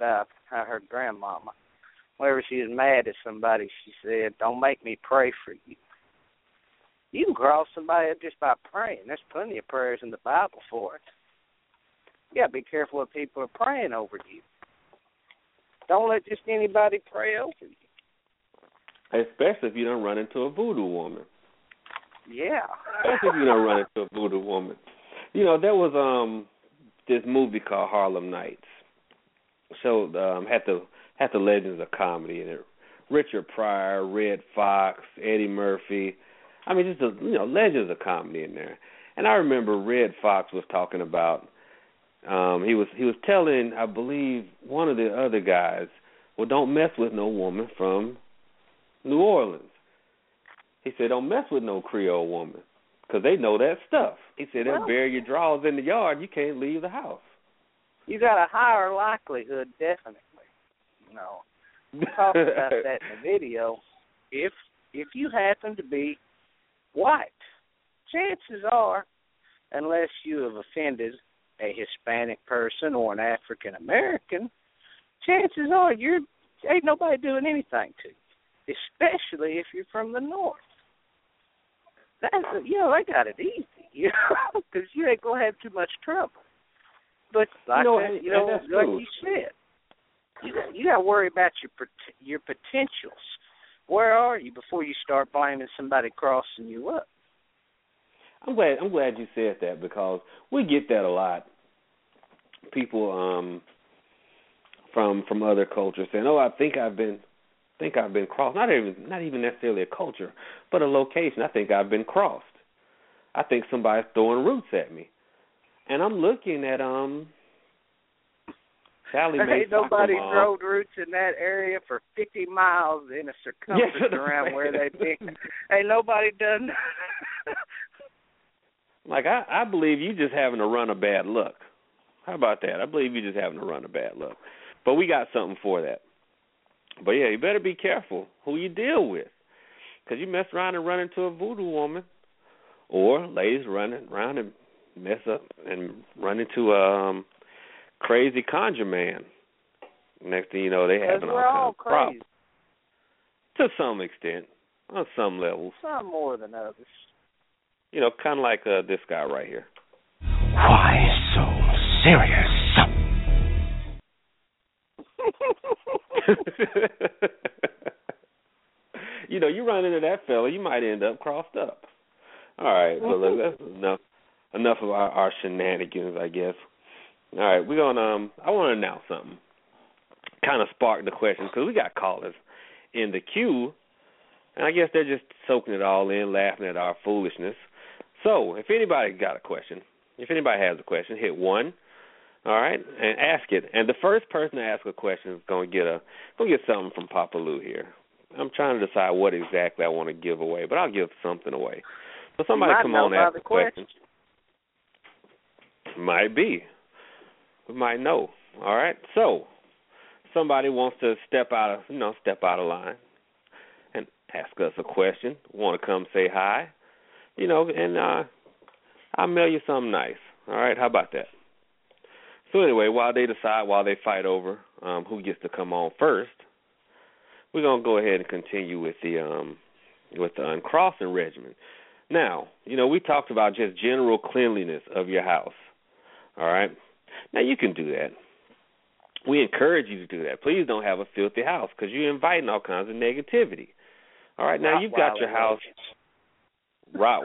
About her grandmama, whenever she was mad at somebody, she said, "Don't make me pray for you." You can cross somebody up just by praying. There's plenty of prayers in the Bible for it. You gotta be careful what people are praying over you. Don't let just anybody pray over you. Especially if you don't run into a voodoo woman. Yeah. Especially if you don't run into a voodoo woman. You know, there was um this movie called Harlem Nights. Showed um had the had the legends of comedy in it. Richard Pryor, Redd Foxx, Eddie Murphy. I mean just the you know, legends of comedy in there. And I remember Redd Foxx was talking about um he was he was telling I believe one of the other guys, well don't mess with no woman from New Orleans. He said, "Don't mess with no Creole woman, 'cause they know that stuff." He said, "They'll bury your drawers in the yard. You can't leave the house." You got a higher likelihood, definitely. You know, we talked about that in the video. If if you happen to be white, chances are, unless you have offended a Hispanic person or an African American, chances are you're ain't nobody doing anything to you, especially if you're from the north. That's a, you know they got it easy, you know, because you ain't gonna have too much trouble. But like You know, that, and- you know, like true. you said, you got you got to worry about your your potentials. Where are you before you start blaming somebody crossing you up? I'm glad I'm glad you said that because we get that a lot. People um from from other cultures saying, "Oh, I think I've been think I've been crossed." Not even not even necessarily a culture, but a location. I think I've been crossed. I think somebody's throwing roots at me, and I'm looking at um. Sally Mae Ain't nobody Soccer roots in that area for fifty miles in a circumference Yes, around where they've been. Ain't nobody done. Like I, I believe you just having a run of bad luck. How about that? I believe you just having a run of bad luck. But we got something for that. But yeah, you better be careful who you deal with, because you mess around and run into a voodoo woman, or ladies running around and mess up and run into a um, crazy conjure man. Next thing you know, they Because having all we're kinds all of problems to some extent, on some levels. Some more than others. You know, kind of like uh, this guy right here. Why so serious? you know, you run into that fella, you might end up crossed up. All right, but look, that's enough enough of our, our shenanigans, I guess. All right, we're gonna. Um, I want to announce something. Kind of spark the question because we got callers in the queue, and I guess they're just soaking it all in, laughing at our foolishness. So, if anybody got a question, if anybody has a question, hit one. All right, and ask it. And the first person to ask a question is going to get a to get something from Papa Lou here. I'm trying to decide what exactly I want to give away, but I'll give something away. So somebody come on and ask a question. Might be. We might know. All right. So somebody wants to step out of you know, step out of line and ask us a question, want to come say hi, you know, and uh I'll mail you something nice. All right, how about that? So anyway, while they decide, while they fight over um, who gets to come on first, we're gonna go ahead and continue with the um, with the uncrossing regimen. Now, you know, we talked about just general cleanliness of your house. All right. Now you can do that. We encourage you to do that. Please don't have a filthy house because you're inviting all kinds of negativity. All right. Now you've got your house. Rot.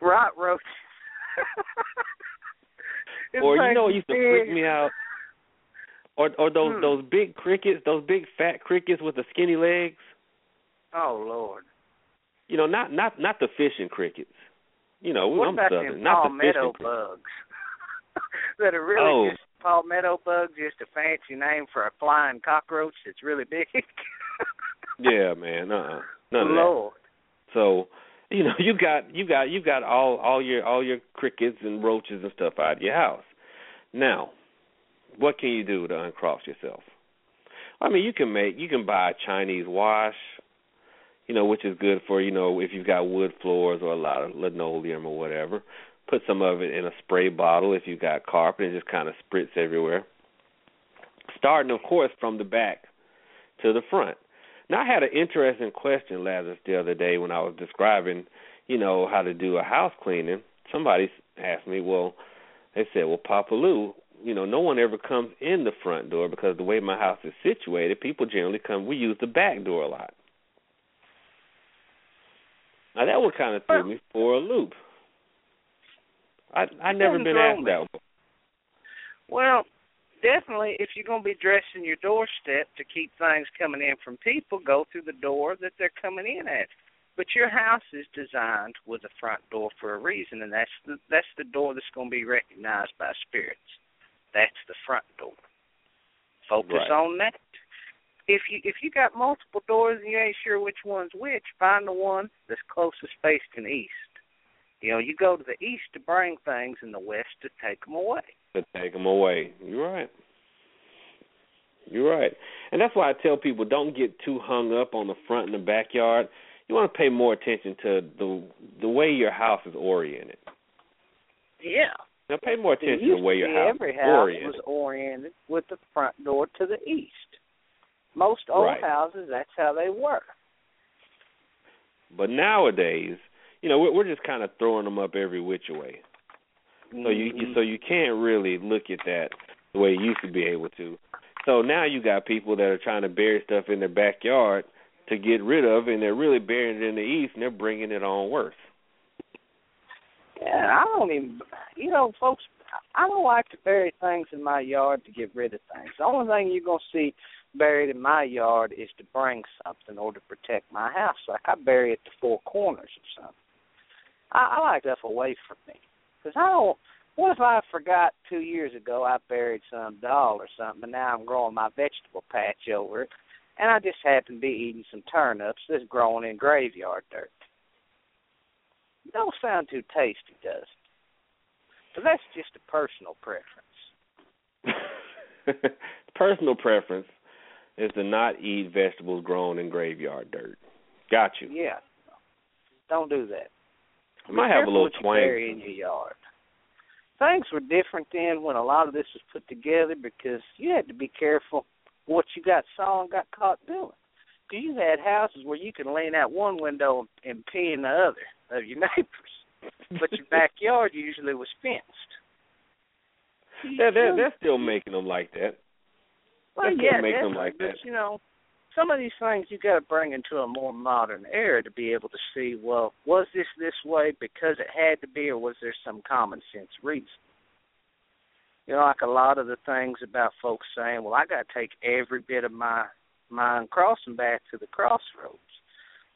Rot roach. Or you know what used to freak me out or or those Hmm. those big crickets those big fat crickets with the skinny legs Oh Lord. you know not not not the fishing crickets you know I'm southern not the fishing crickets. bugs? that are really Oh. just palmetto bugs, just a fancy name for a flying cockroach that's really big. yeah man uh-uh none of that Lord. so you know you got you got you got all all your all your crickets and roaches and stuff out of your house Now, what can you do to uncross yourself? I mean, you can make you can buy a Chinese wash, you know, which is good for you know if you've got wood floors or a lot of linoleum or whatever. Put some of it in a spray bottle if you've got carpet and just kind of spritz everywhere. Starting, of course, from the back to the front. Now, I had an interesting question, Lazarus, the other day when I was describing, you know, how to do a house cleaning. Somebody asked me, well, they said, well, Papa Lou, you know, no one ever comes in the front door because the way my house is situated, people generally come. We use the back door a lot. Now that one kind of threw me for a loop. I I never been asked that one. Well, definitely, if you're going to be dressing your doorstep to keep things coming in from people, go through the door that they're coming in at. But your house is designed with a front door for a reason, and that's the that's the door that's going to be recognized by spirits. That's the front door. Focus Right. on that. If you if you got multiple doors and you ain't sure which one's which, find the one that's closest the east. You know, you go to the east to bring things, and the west to take them away. to take them away. You're right. You're right, and that's why I tell people don't get too hung up on the front and the backyard. You want to pay more attention to the the way your house is oriented. Yeah. Now, pay more attention to the way your house every is house oriented. was oriented with the front door to the east. Most old Right. houses, that's how they were. But nowadays, you know, we're, we're just kind of throwing them up every which way. So you, you mm-hmm. so you can't really look at that the way you used to be able to. So now you got people that are trying to bury stuff in their backyard to get rid of, and they're really burying it in the east, and they're bringing it on worse. Yeah, I don't even, you know, folks. I don't like to bury things in my yard to get rid of things. The only thing you're gonna see buried in my yard is to bring something or to protect my house. Like I bury it to four corners or something. I, I like stuff away from me because I don't. What if I forgot two years ago I buried some doll or something, and now I'm growing my vegetable patch over it, and I just happen to be eating some turnips that's growing in graveyard dirt. It don't sound too tasty, does it? But that's just a personal preference. Personal preference is to not eat vegetables grown in graveyard dirt. Got you. Yeah. Don't do that. I might have a little twang. in your yard. Things were different then when a lot of this was put together because you had to be careful what you got saw and got caught doing. Because you had houses where you could lean out one window and pee in the other of your neighbors, but your backyard usually was fenced. They're, they're, they're still making them like that. Well, They still yeah, make them like but that. you know, some of these things you got to bring into a more modern era to be able to see. Well, was this this way because it had to be, or was there some common sense reason? You know, like a lot of the things about folks saying, "Well, I got to take every bit of my mine crossing back to the crossroads."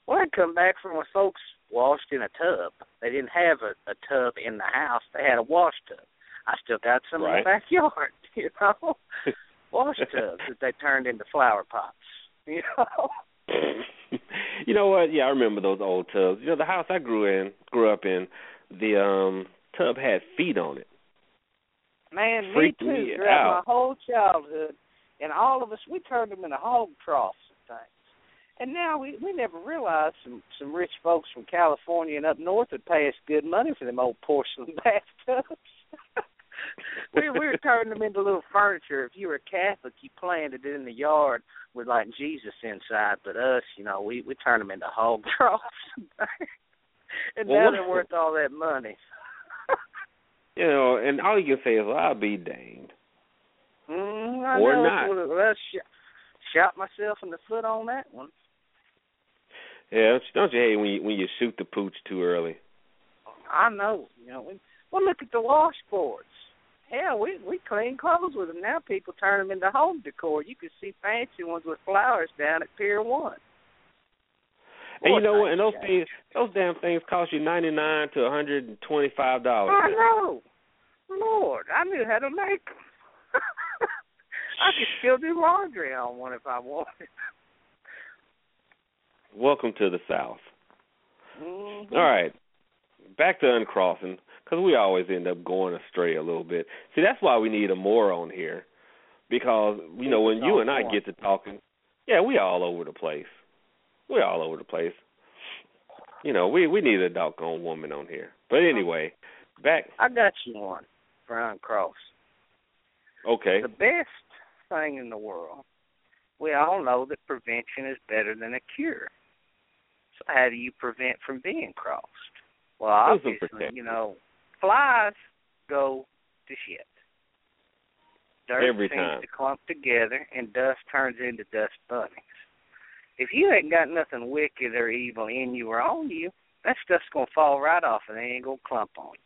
Well, I come back from when folks washed in a tub. They didn't have a, a tub in the house; they had a wash tub. I still got some in the backyard. You know, wash tubs that they turned into flower pots. You know. you know what? Yeah, I remember those old tubs. You know, the house I grew in, grew up in, the um tub had feet on it. Man, me too. me Throughout out. my whole childhood, and all of us, we turned them into hog troughs and things. And now we we never realized some some rich folks from California and up north would pay us good money for them old porcelain bathtubs. We we were turning them into little furniture. If you were a Catholic, you planted it in the yard with like Jesus inside. But us, you know, we we turned them into hog troughs. and Well, now they're worth all that money. You know, and all you can say is, well, "I'll be danged." Mm, I Or know not. It's one well, sh- shot myself in the foot on that one. Yeah, don't you- don't you hate when you when you shoot the pooch too early? I know. You know. we- Well, look at the washboards. Hell, we we clean clothes with them now. People turn them into home decor. You can see fancy ones with flowers down at Pier One. And you know what? And those things, those damn things cost you ninety nine to hundred and twenty five dollars. I know. Lord, I knew how to make them. I could still do laundry on one if I wanted. Welcome to the South. Mhm. All right, back to uncrossing. Because we always end up going astray a little bit. See, that's why we need a more on here, because you know when you and I get to talking, yeah, we are all over the place. We're all over the place. You know, we we need a doggone woman on here. But anyway, back. I got you one, Brian Cross. Okay. The best thing in the world. We all know that prevention is better than a cure. So how do you prevent from being crossed? Well, obviously, you know, flies go to shit. Dirt Every seems time. to clump together, and dust turns into dust bunnies. If you ain't got nothing wicked or evil in you or on you, that stuff's gonna fall right off, and they ain't gonna clump on you.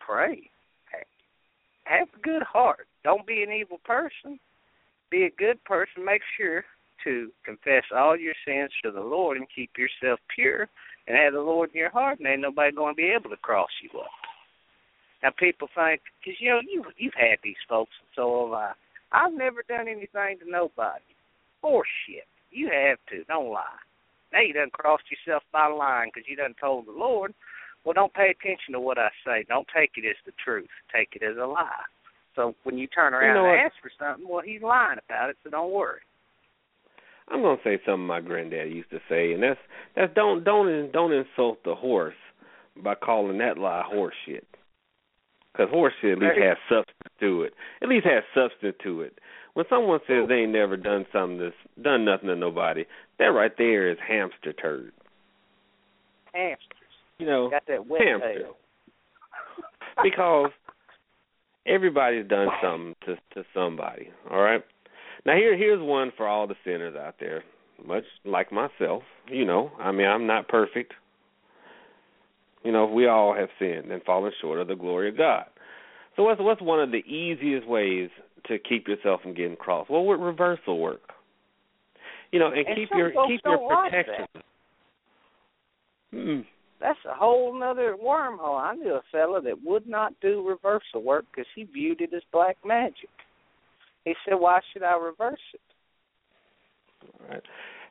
Pray. Have a good heart. Don't be an evil person. Be a good person. Make sure to confess all your sins to the Lord and keep yourself pure and have the Lord in your heart, and ain't nobody going to be able to cross you up. Now, people think, because, you know, you, you've had these folks, and so have I. I've never done anything to nobody. Bullshit. You have to. Don't lie. Now you done crossed yourself by line because you done told the Lord. Well, don't pay attention to what I say. Don't take it as the truth. Take it as a lie. So when you turn around know and what? ask for something, well, he's lying about it, so don't worry. I'm gonna say something my granddad used to say, and that's that's don't don't don't insult the horse by calling that lie horse shit. Because horse shit at least has substance to it. At least has substance to it. When someone says they ain't never done something that's done nothing to nobody, that right there is hamster turd. Hamsters. You know, Got that wet hamster. tail. because everybody's done something to to somebody. All right. Now here here's one for all the sinners out there, much like myself. You know, I mean I'm not perfect. You know, we all have sinned and fallen short of the glory of God. So what's what's one of the easiest ways to keep yourself from getting crossed? Well, with reversal work. You know, and, And keep your keep your protection. Hmm. That's a whole nother wormhole. I knew a fella that would not do reversal work because he viewed it as black magic. He said, "Why should I reverse it?" All right.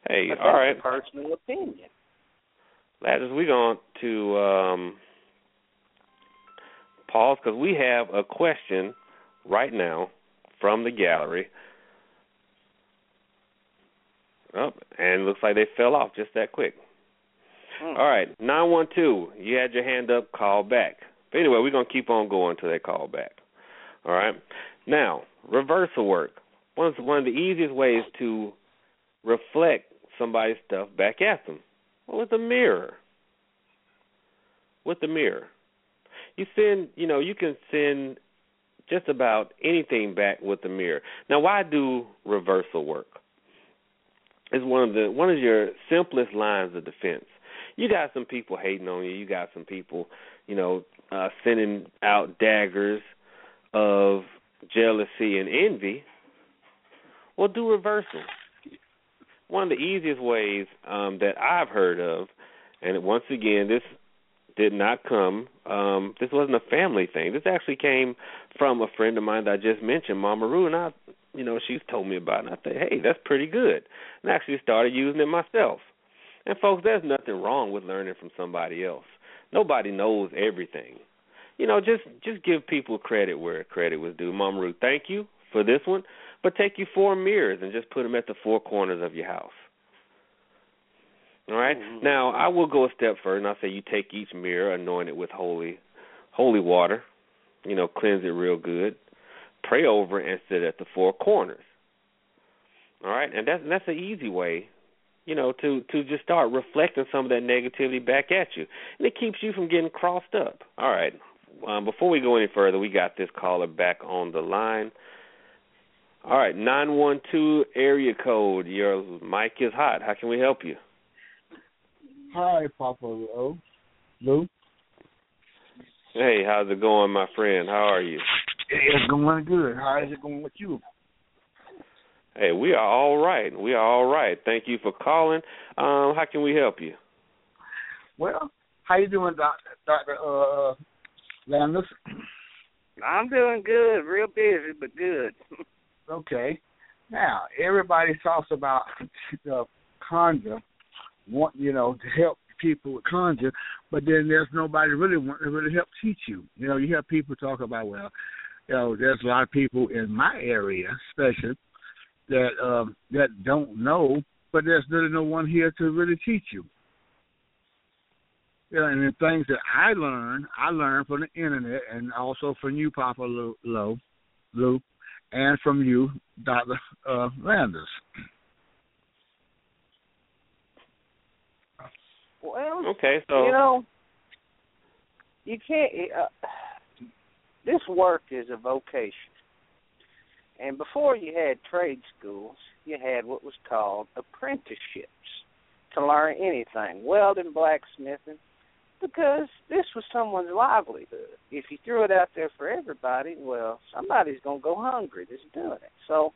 Hey, But all that's personal opinion. Ladders, we're going to um, pause because we have a question right now from the gallery. Oh, and it looks like they fell off just that quick. Hmm. All right, 912, you had your hand up, call back. But anyway, we're going to keep on going until they call back. All right? Now, reversal work. One of, one of the easiest ways to reflect somebody's stuff back at them. Well, with a mirror. With the mirror. You send, you know, you can send just about anything back with the mirror. Now, why do reversal work? It's one of the one of your simplest lines of defense. You got some people hating on you. You got some people, you know, uh, sending out daggers of jealousy and envy. Well, do reversal. One of the easiest ways um, that I've heard of, and once again, this did not come. Um, this wasn't a family thing. This actually came from a friend of mine that I just mentioned, Mama Rue, and I, you know, she's told me about it. And I thought, hey, that's pretty good, and I actually started using it myself. And folks, there's nothing wrong with learning from somebody else. Nobody knows everything. You know, just just give people credit where credit was due. Mama Ruth, thank you for this one, but take you four mirrors and just put them at the four corners of your house. All right? Mm-hmm. Now, I will go a step further, and I'll say you take each mirror, anoint it with holy, holy water. You know, cleanse it real good. Pray over it and sit at the four corners. All right, and that's that's an easy way you know, to to just start reflecting some of that negativity back at you, and it keeps you from getting crossed up. All right. Um, before we go any further, we got this caller back on the line. All right, nine one two area code. Your mic is hot. How can we help you? Hi, Papa O. Lou. Hey, how's it going, my friend? How are you? It's going good. How is it going with you? Hey, we are all right. We are all right. Thank you for calling. Um, how can we help you? Well, how you doing, Doctor Doctor uh, Landis? I'm doing good, real busy, but good. Okay. Now everybody talks about the conjure, want you know to help people with conjure, but then there's nobody really want to really help teach you. You know, you hear people talk about well, you know, there's a lot of people in my area, especially that um that don't know, but there's really no one here to really teach you. Yeah, and the things that I learned, I learned from the internet and also from you, Papa Lou, Lou, Lou and from you, Doctor uh, Landers. Well, Okay, so you know, you can't. Uh, this work is a vocation, and before you had trade schools, you had what was called apprenticeships to learn anything, welding, blacksmithing, because this was someone's livelihood. If you threw it out there for everybody, well, somebody's going to go hungry that's doing it. So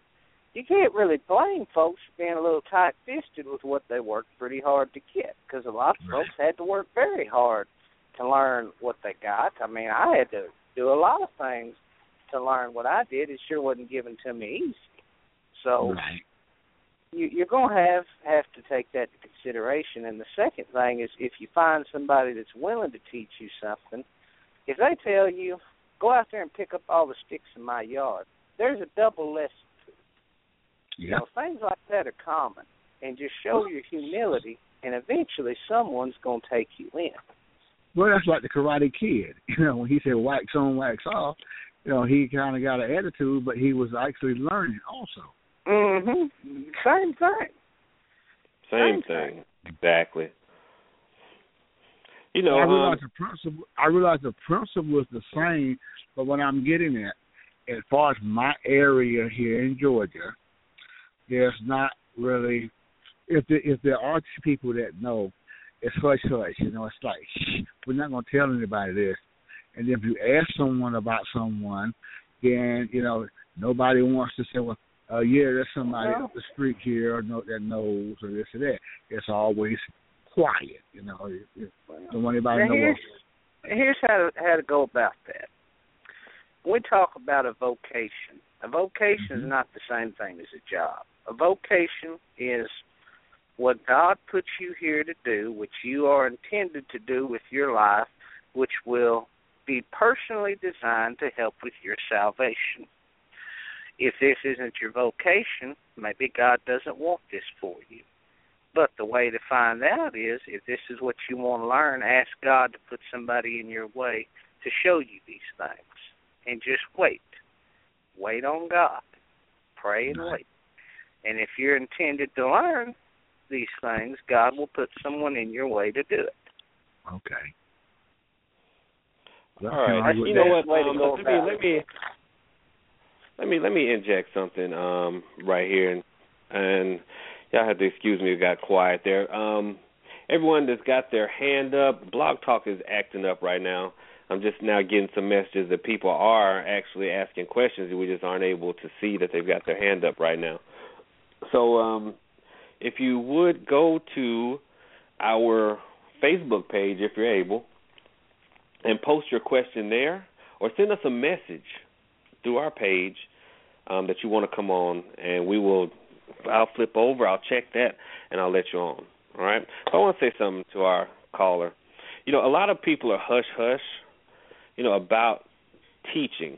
you can't really blame folks for being a little tight-fisted with what they worked pretty hard to get, because a lot of folks had to work very hard to learn what they got. I mean, I had to do a lot of things to learn what I did. It sure wasn't given to me easy. So Right. You, you're going to have have to take that into consideration. And the second thing is, if you find somebody that's willing to teach you something, if they tell you, "Go out there and pick up all the sticks in my yard," there's a double lesson. You Yeah. know, things like that are common, and just show your humility, and eventually someone's going to take you in. Well, that's like the Karate Kid. You know, when he said wax on, wax off, you know, he kind of got an attitude, but he was actually learning also. Mhm. Same thing. same Same thing. Exactly. You know, I um, realize the principle. I realize the principle is the same, but what I'm getting at, as far as my area here in Georgia, there's not really. If there, if there are people that know, it's hush hush. You know, it's like shh, we're not going to tell anybody this. And if you ask someone about someone, then you know nobody wants to say, well, uh, yeah, there's somebody Well- up the street here know, that knows or this or that. It's always quiet. You know, you, you don't want anybody to Now know. here's here's how to how to go about that. When we talk about a vocation, a vocation is not the same thing as a job. A vocation is what God puts you here to do, which you are intended to do with your life, which will be personally designed to help with your salvation. If this isn't your vocation, maybe God doesn't want this for you. But the way to find out is if this is what you want to learn, ask God to put somebody in your way to show you these things. And just wait. Wait on God. Pray and wait. And if you're intended to learn these things, God will put someone in your way to do it. Okay. All right. You know what? best Um, let me let me let me let me inject something um right here and and y'all have to excuse me, it got quiet there. Um everyone that's got their hand up, Blog Talk is acting up right now. I'm just now getting some messages that people are actually asking questions and we just aren't able to see that they've got their hand up right now. So um if you would go to our Facebook page if you're able and post your question there or send us a message through our page um, that you want to come on and we will I'll flip over, I'll check that and I'll let you on. All right? But I want to say something to our caller. You know, a lot of people are hush hush, you know, about teaching.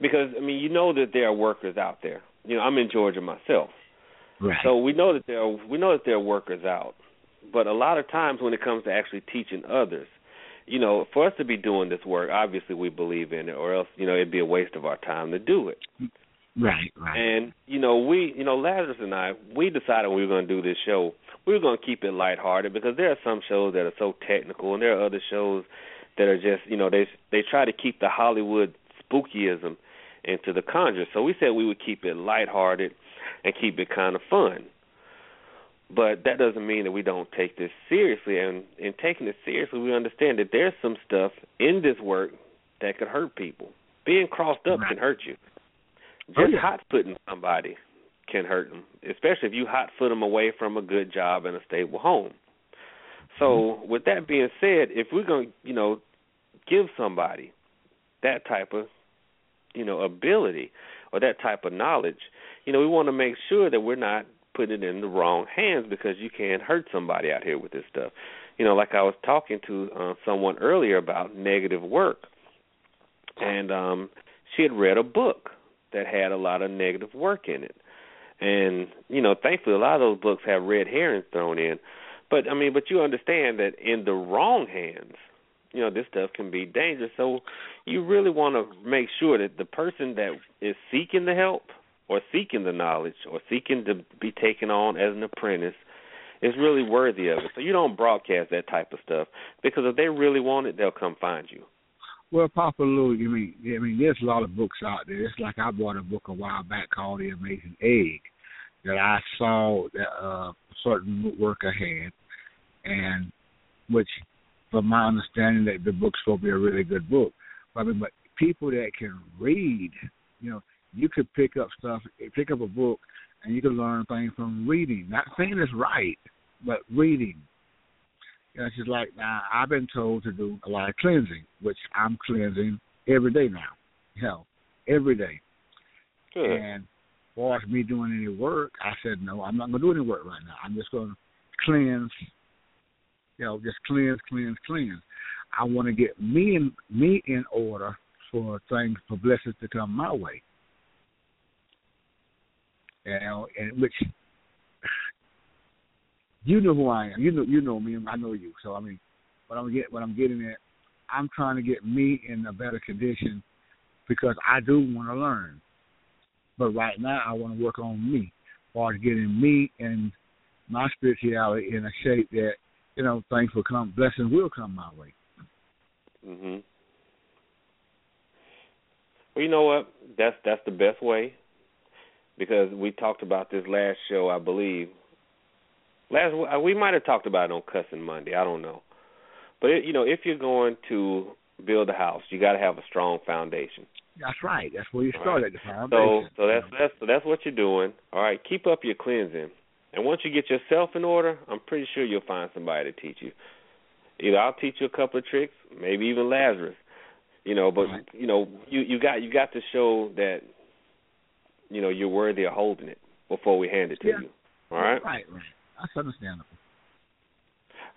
Because I mean, you know that there are workers out there. You know, I'm in Georgia myself. Right. So we know that there are, we know that there are workers out, but a lot of times when it comes to actually teaching others, you know, for us to be doing this work, obviously we believe in it, or else you know it'd be a waste of our time to do it. right. Right. And you know, we, you know, Lazarus and I, we decided we were going to do this show. We were going to keep it lighthearted because there are some shows that are so technical, and there are other shows that are just, you know, they they try to keep the Hollywood spookyism into the Conjure. So we said we would keep it lighthearted and keep it kind of fun. But that doesn't mean that we don't take this seriously. And in taking it seriously, we understand that there's some stuff in this work that could hurt people. Being crossed up can hurt you. Just Oh, yeah. hot footing somebody can hurt them, especially if you hot foot them away from a good job and a stable home. So, Mm-hmm. with that being said, if we're going to, you know, give somebody that type of, you know, ability or that type of knowledge, you know, we want to make sure that we're not putting it in the wrong hands because you can hurt somebody out here with this stuff. you know, like I was talking to uh, someone earlier about negative work, and um, she had read a book that had a lot of negative work in it, and you know, thankfully, a lot of those books have red herrings thrown in. But I mean, but you understand that in the wrong hands, you know, this stuff can be dangerous. So you really want to make sure that the person that is seeking the help or seeking the knowledge or seeking to be taken on as an apprentice is really worthy of it. So you don't broadcast that type of stuff because if they really want it, they'll come find you. Well, Papa Lou, you mean I mean there's a lot of books out there. It's like I bought a book a while back called The Amazing Egg that I saw that uh, certain worker had, and which, from my understanding, that the book's supposed to be a really good book. But I mean, but people that can read, you know, you could pick up stuff, pick up a book, and you can learn things from reading. Not saying it's right, but reading. You know, it's just like now I've been told to do a lot of cleansing, which I'm cleansing every day now. You know, every day. Good. And as far as me doing any work, I said no, I'm not gonna do any work right now. I'm just gonna cleanse you know, just cleanse, cleanse, cleanse. I want to get me in me in order for things for blessings to come my way. You know, and which you know who I am. You know you know me. I know you. So I mean, what I'm get what I'm getting at, I'm trying to get me in a better condition because I do want to learn. But right now, I want to work on me, as getting me and my spirituality in a shape that you know things will come, blessings will come my way. Mhm. Well, you know what? That's that's the best way because we talked about this last show, I believe. Last we might have talked about it on Cussing Monday. I don't know, but it, you know, if you're going to build a house, you got to have a strong foundation. That's right. That's where you start right. at the So foundation. so that's that's so that's what you're doing. All right, keep up your cleansing, and once you get yourself in order, I'm pretty sure you'll find somebody to teach you. Either I'll teach you a couple of tricks, maybe even Lazarus. You know, but Right. you know, you you got you got to show that you know you're worthy of holding it before we hand it to Yeah. you. All right. Right, right. That's understandable.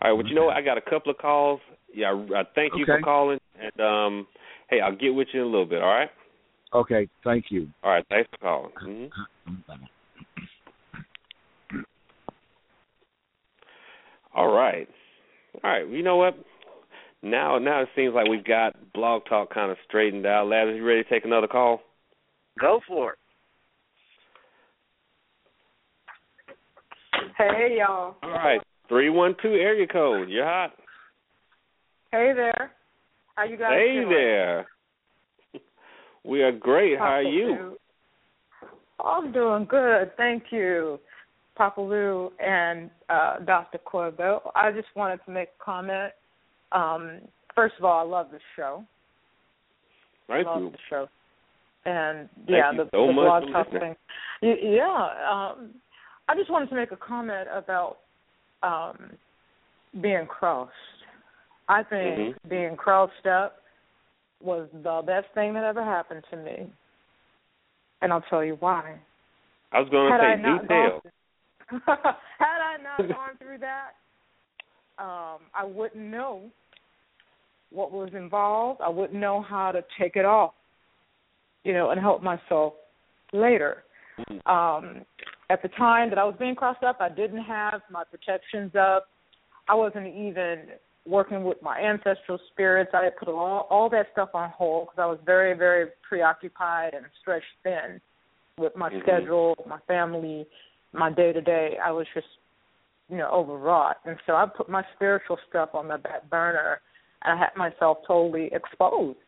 All right. Well, you know what? I got a couple of calls. Yeah, I, I thank you for Okay. calling, and um, hey, I'll get with you in a little bit. All right. Okay, thank you. All right. Thanks for calling. Mm-hmm. Bye-bye. All right. All right. You know what? Now, now it seems like we've got Blog Talk kind of straightened out. Lazarus, you ready to take another call? Go for it. Hey y'all. All right. Three one two area code. You're hot. Hey there. How you guys doing? Hey doing? there. We are great. How are you? Lou. I'm doing good, thank you, Papa Lou and uh, Dr. Corbeaux. I just wanted to make a comment. Um, first of all, I love the show. Thank love you. the show. And yeah, the, so the blog talk thing. Yeah, um, I just wanted to make a comment about um, being crossed. I think Mhm. being crossed up was the best thing that ever happened to me, and I'll tell you why. I was going to say detail. had I not gone through that, um, I wouldn't know what was involved. I wouldn't know how to take it off, you know, and help myself later. Um, at the time that I was being crossed up, I didn't have my protections up. I wasn't even working with my ancestral spirits. I had put all all that stuff on hold because I was very, very preoccupied and stretched thin with my Mhm. schedule, my family, my day to day. I was just, you know, overwrought, and so I put my spiritual stuff on the back burner, and I had myself totally exposed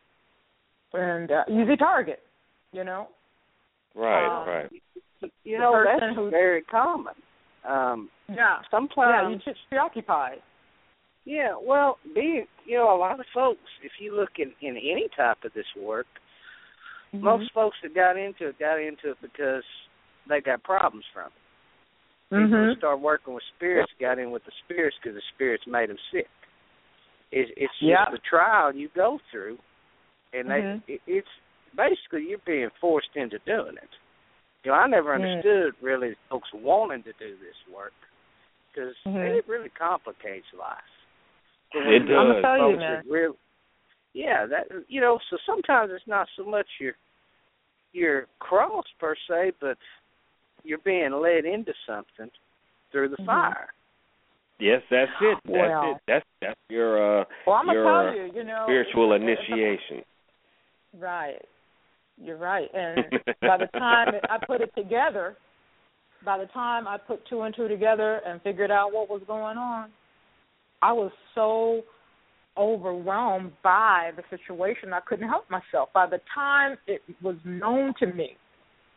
and uh, easy target. You know, Right, Um, right. You know that's who- very common. Um, yeah, yeah, sometimes you just preoccupied. Yeah, well, being you know, a lot of folks, if you look in in any type of this work, Mm-hmm. most folks that got into it got into it because they got problems from it. People Mhm. who start working with spirits got in with the spirits because the spirits made them sick. It's it's just Yeah. the trial you go through, and they Mhm. it, it's basically you're being forced into doing it. You know, I never understood really folks wanting to do this work because Mhm. it really complicates life. absolutely It does. I'm gonna tell you, Folks man. are Real, yeah, that you know. So sometimes it's not so much your your cross per se, but you're being led into something through the Mhm. fire. Yes, that's it. That's Well. it. That's that's your uh Well, I'm gonna your tell uh, you, you know, spiritual if- if- initiation. Right. You're right. And by the time I put it together, by the time I put two and two together and figured out what was going on, I was so overwhelmed by the situation I couldn't help myself. By the time it was known to me,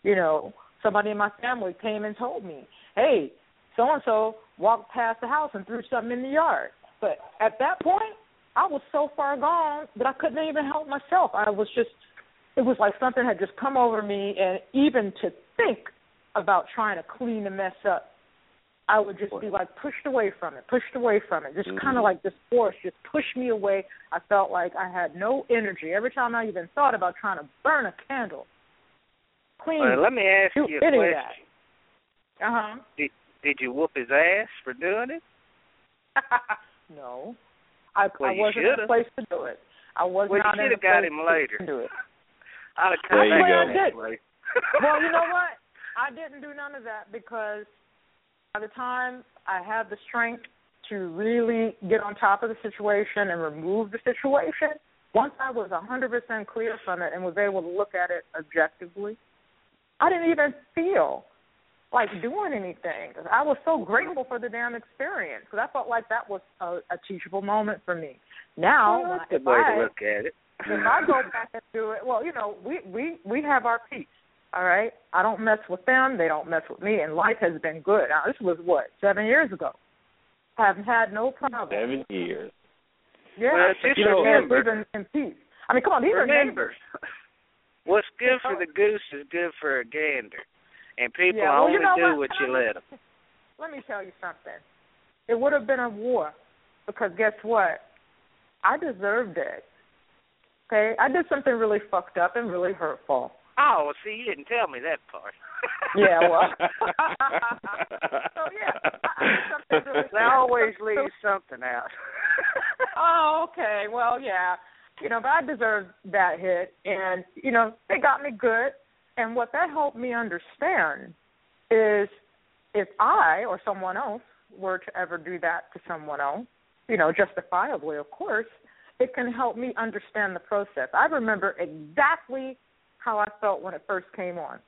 you know, somebody in my family came and told me, "Hey, so and so walked past the house and threw something in the yard." But at that point, I was so far gone that I couldn't even help myself. I was just it was like something had just come over me and even to think about trying to clean the mess up I would just be like pushed away from it, pushed away from it, just kind Mhm. of like this force just pushed me away. I felt like I had no energy every time I even thought about trying to burn a candle. Clean. Well, let me ask you a question. Uh huh. Did, did you whoop his ass for doing it? no, I, Well, I wasn't in a place to do it. I was Well, you not in a shoulda got him later. Do it. I'd There you back go. and I did. play. well, you know what? I didn't do none of that because by the time I had the strength to really get on top of the situation and remove the situation, once I was a 100% clear from it and was able to look at it objectively, I didn't even feel like doing anything. I was so grateful for the damn experience because I felt like that was a, a teachable moment for me. Now, Well, when that's I- a if good way I, to look at it. If I go back and do it, well, you know, we we we have our peace. All right, I don't mess with them; they don't mess with me, and life has been good. Now, this was what seven years ago. Haven't had no problem. Seven years. Yeah, Well, just you know, remember- living in peace. I mean, come on, these are neighbors. what's good for the goose is good for a gander, and people Yeah, well, only you know do what? what you let them. Let me tell you something. It would have been a war because guess what? I deserved it. Okay, I did something really fucked up and really hurtful. Oh, well, see, you didn't tell me that part. Yeah, well. so yeah, I, I something really They always leave something out. oh, okay. Well, yeah. You know, but I deserved that hit and you know, they got me good. And what that helped me understand is if I or someone else were to ever do that to someone else, you know, justifiably of course, it can help me understand the process. I remember exactly how I felt when it first came on.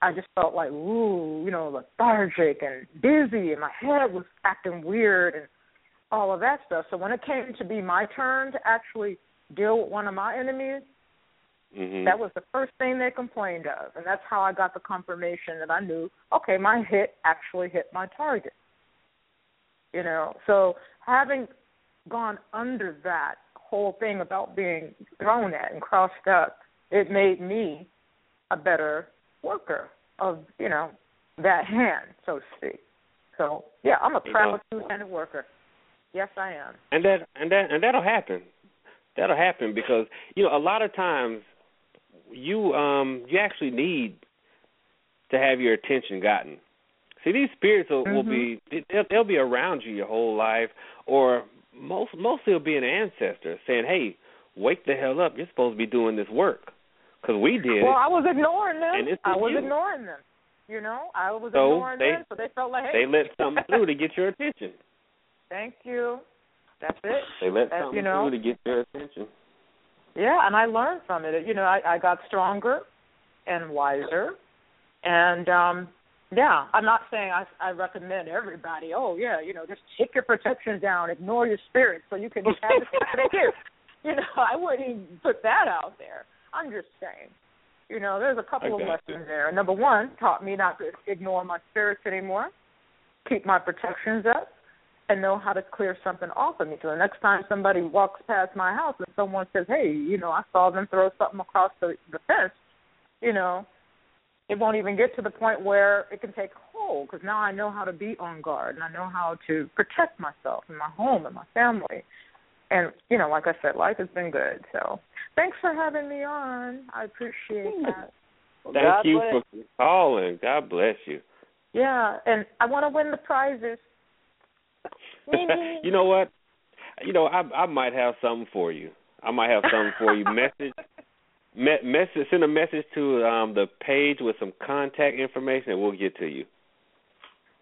I just felt like, ooh, you know, lethargic and dizzy, and my head was acting weird and all of that stuff. So when it came to be my turn to actually deal with one of my enemies, Mhm. that was the first thing they complained of, and that's how I got the confirmation that I knew, okay, my hit actually hit my target. You know, so having gone under that whole thing about being thrown at and crossed up, it made me a better worker of you know that hand, so to speak. So yeah, I'm a You proud know. two-handed worker. Yes, I am. and that and that and that'll happen that'll happen because you know a lot of times you um you actually need to have your attention gotten see these spirits will, will be they'll, they'll be around you your whole life or most mostly it'll be an ancestor saying hey wake the hell up you're supposed to be doing this work because we did Well, I was ignoring them. And I was you. ignoring them. You know, I was So ignoring they- them, so they felt like, hey, they let something through to get your attention Thank you. That's it. they let That- something you know, through to get your attention Yeah, and I learned from it. You know, I, I got stronger and wiser, and um yeah, I'm not saying I, I recommend everybody. Oh yeah, you know, just take your protection down, ignore your spirit, so you can have the spirit you. You know, I wouldn't even put that out there. I'm just saying. You know, there's a couple I of lessons there. Number one, taught me not to ignore my spirits anymore, keep my protections up, and know how to clear something off of me. So the next time somebody walks past my house and someone says, "Hey, you know, I saw them throw something across the, the fence," you know, it won't even get to the point where it can take hold because now I know how to be on guard and I know how to protect myself and my home and my family. And you know, like I said, life has been good. So thanks for having me on. I appreciate that. thank God you bless for calling god bless you Yeah, and I want to win the prizes. Me, me. you know what? you know, I I might have something for you. I might have something for you. Message me- message send a message to um the page with some contact information and we'll get to you.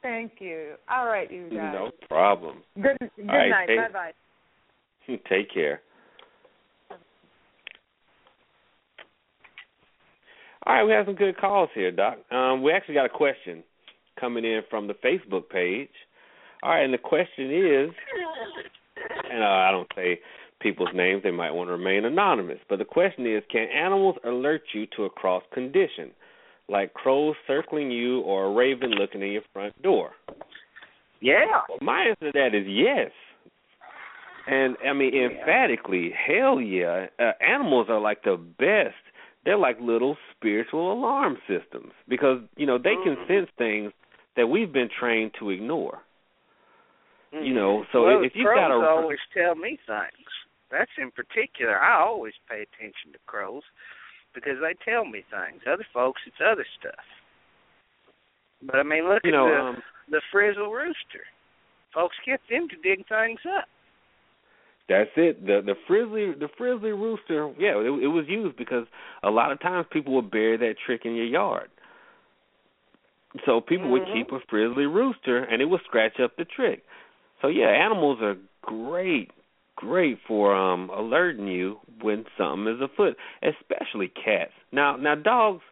Thank you. All right, you guys. No problem. Good good right, night. Bye bye. Take care. All right, we have some good calls here, Doc. Um, we actually got a question coming in from the Facebook page. All right, and the question is, and uh, I don't say people's names; they might want to remain anonymous. But the question is, can animals alert you to a cross condition, like crows circling you or a raven looking in your front door? Yeah. Well, my answer to that is yes. And I mean, emphatically, hell yeah. Uh, animals are like the best. They're like little spiritual alarm systems because you know they can sense things that we've been trained to ignore. You know, so well, if you've got a always tell me things. That's in particular. I always pay attention to crows because they tell me things. Other folks, it's other stuff. But I mean, look you at know, the um, the frizzle rooster. Folks get them to dig things up. That's it. The the frizzly the frizzly rooster. Yeah, it, it was used because a lot of times people would bury that trick in your yard. So people would Mhm. keep a frizzly rooster, and it would scratch up the trick. So yeah, animals are great, great for um alerting you when something is afoot, especially cats. Now now dogs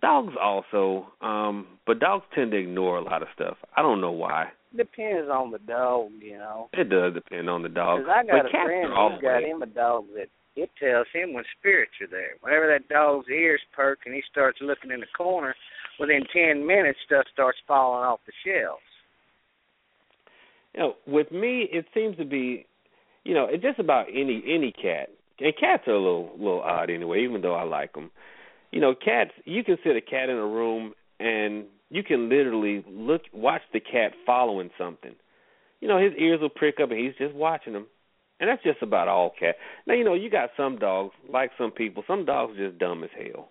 dogs also um but dogs tend to ignore a lot of stuff. I don't know why. Depends on the dog, you know. It does depend on the dog. 'Cause I got but a friend who's got him a dog that it tells him when spirits are there. Whenever that dog's ears perk and he starts looking in the corner, within ten minutes stuff starts falling off the shelves. you know, with me, it seems to be, you know, it's just about any any cat. And cats are a little little odd anyway, even though I like them. You know, cats. You can sit a cat in a room and you can literally look watch the cat following something. You know, his ears will prick up and he's just watching them. And that's just about all cat. Now, you know, you got some dogs, like some people, some dogs are just dumb as hell.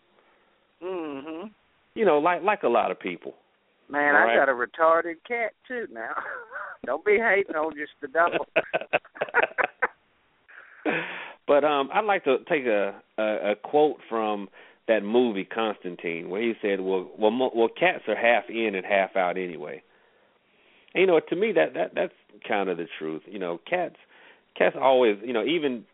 Mhm. You know, like like a lot of people. Man, All I right. got a retarded cat too now. Don't be hating on just the dog. but um I'd like to take a, a a quote from that movie Constantine where he said, "Well, well, mo- well, cats are half in and half out anyway." And, you know, to me that that that's kind of the truth. You know, cats cats always, you know, even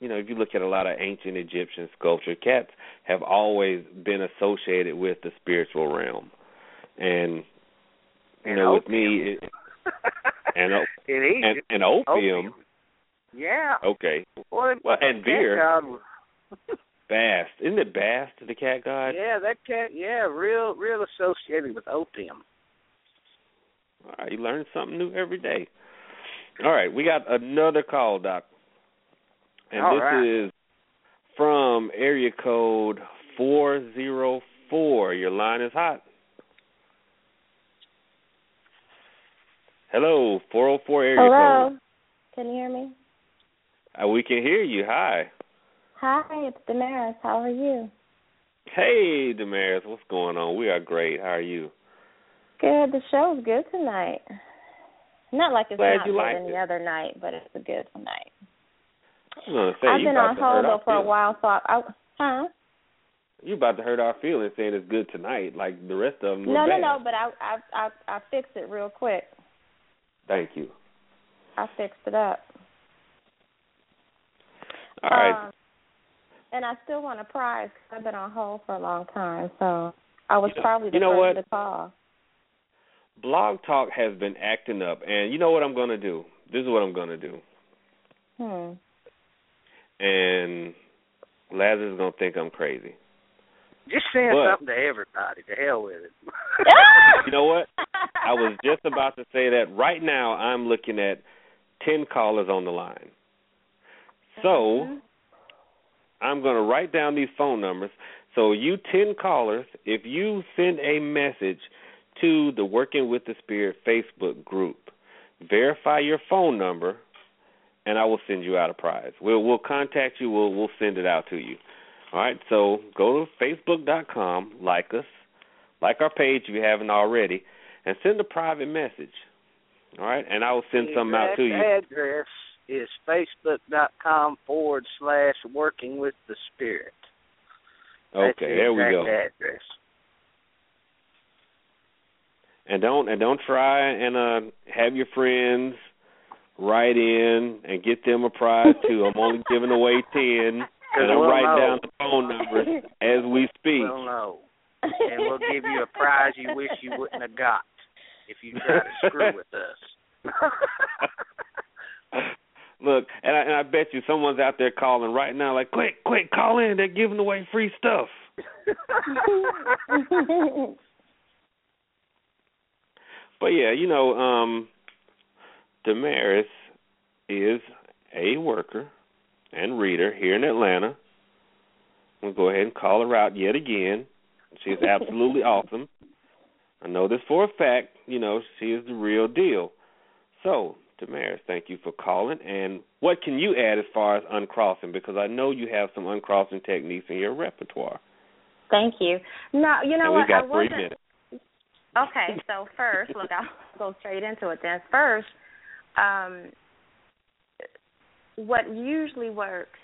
you know, if you look at a lot of ancient Egyptian sculpture, cats have always been associated with the spiritual realm. And you And know, with me it, and Egypt, and, and opium. Yeah. Okay. Well, Well, and beer. God Bast. Isn't it Bast, the cat god? yeah, that cat. Yeah, real, real associated with opium. All right, you learn something new every day. All right, we got another call, Doc. And All this right. is from area code 404. Your line is hot. Hello, 404 area Hello. code. Hello. Can you hear me? Uh, we can hear you. Hi. Hi, it's Damaris. How are you? Hey, Damaris, what's going on? We are great. How are you? Good. The show's good tonight. Not like it's Glad not you good any it. other night, but it's a good night. I was say, I've been on hold though for a while, so I, I huh? You about to hurt our feelings saying it's good tonight, like the rest of them No, no, no. But I, I, I, I fixed it real quick. Thank you. I fixed it up. All right. Um, and I still want a prize 'cause I've been on hold for a long time, so I was You know- probably the you know first what? to call. Blog Talk has been acting up, and you know what I'm going to do? This is what I'm going to do. Hmm. And Lazarus is going to think I'm crazy. Just saying But- something to everybody. To hell with it. You know what? I was just about to say that right now I'm looking at 10 callers on the line. So mm-hmm. I'm going to write down these phone numbers. So you 10 callers, if you send a message to the Working with the Spirit Facebook group, verify your phone number and I will send you out a prize. We'll we'll contact you, we'll we'll send it out to you. All right, so go to facebook.com, like us, like our page if you haven't already, and send a private message. All right, and I will send The some out to you. address is facebook.com forward slash working with the spirit. That's Okay, the there we go. Address. And don't and don't try and uh have your friends write in and get them a prize too. I'm only giving away ten, and I'm we'll writing know. down the phone numbers as we speak. We'll know. And we'll give you a prize you wish you wouldn't have got if you try to screw with us. Look, and I, and I bet you someone's out there calling right now, like, quick, quick, call in. They're giving away free stuff. But yeah, you know, um, Damaris is a worker and reader here in Atlanta. We'll go ahead and call her out yet again. She is absolutely awesome. I know this for a fact. You know, she is the real deal. So, Damaris, thank you for calling. And what can you add as far as uncrossing? Because I know you have some uncrossing techniques in your repertoire. Thank you. No, you know and what? we got I three wasn't. minutes. Okay, so first, look, I'll go straight into it then. First, um, what usually works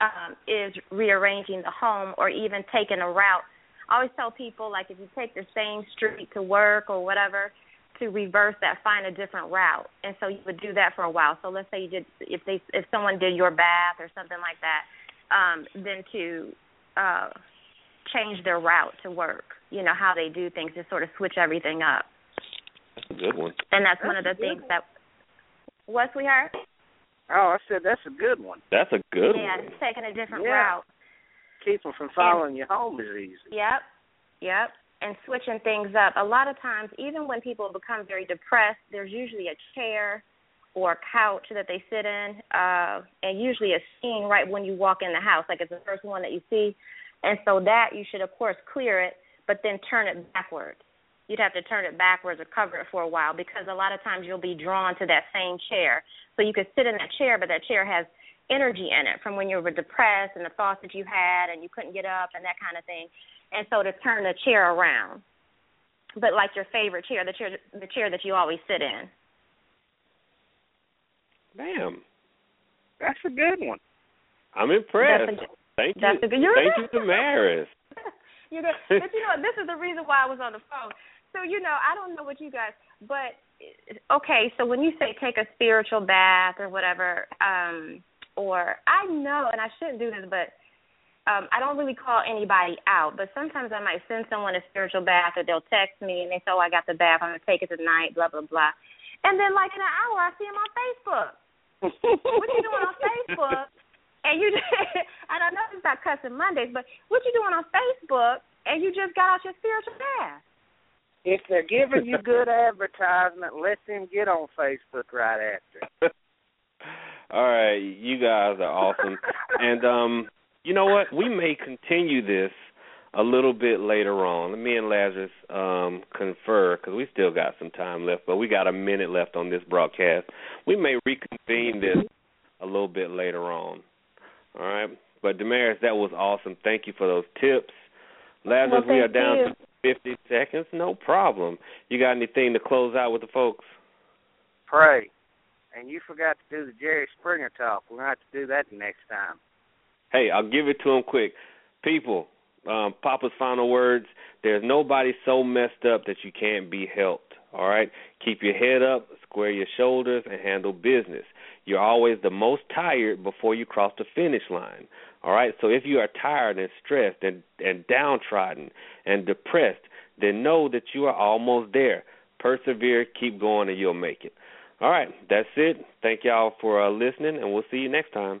um, is rearranging the home or even taking a route. I always tell people, like, if you take the same street to work or whatever, to reverse that, find a different route. And so you would do that for a while. So let's say you did, if they, if someone did your bath or something like that, um, then to uh, change their route to work. You know how they do things to sort of switch everything up, That's a good one. and that's, one of the That's a good things that. What sweetheart? oh, I said that's a good one. That's a good yeah, one. Yeah, taking a different Yeah. route. Keep them from following you home is easy. Yep, yep. And switching things up. A lot of times, even when people become very depressed, there's usually a chair or a couch that they sit in, uh, and usually a scene right when you walk in the house, like it's the first one that you see. And so that you should, of course, clear it, but then turn it backwards. You'd have to turn it backwards or cover it for a while because a lot of times you'll be drawn to that same chair. So you could sit in that chair, but that chair has energy in it from when you were depressed and the thoughts that you had and you couldn't get up and that kind of thing. And so to turn the chair around, but like your favorite chair, the chair, the chair that you always sit in. Damn, That's a good one. I'm impressed. That's a- Thank that's you. a good- you're Thank you, Damaris. you know, but you know, this is the reason why I was on the phone. So you know, I don't know what you guys, but okay. So when you say take a spiritual bath or whatever, um, or I know, and I shouldn't do this, but um, I don't really call anybody out. But sometimes I might send someone a spiritual bath, or they'll text me and they say, "Oh, I got the bath. I'm gonna take it tonight." Blah blah blah. And then like in an hour, I see them on Facebook. what you doing on Facebook? And you, and I know it's not cussing Mondays, but what you doing on Facebook? And you just got out your spiritual bath. If they're giving you good advertisement, let them get on Facebook right after. All right, you guys are awesome. and um, you know what? We may continue this a little bit later on. Me and Lazarus um confer because we still got some time left, but we got a minute left on this broadcast. We may reconvene this a little bit later on. All right, but Damaris, that was awesome. Thank you for those tips. Lazarus, Well, we are down you. to 50 seconds. No problem. You got anything to close out with the folks? Pray. And you forgot to do the Jerry Springer talk. We're going to have to do that next time. Hey, I'll give it to him quick. People, um, Papa's final words. There's nobody so messed up that you can't be helped. All right? Keep your head up, square your shoulders, and handle business. You're always the most tired before you cross the finish line. All right? So if you are tired and stressed and, and downtrodden and depressed, then know that you are almost there. Persevere, keep going, and you'll make it. All right, that's it. Thank y'all for uh, listening, and we'll see you next time.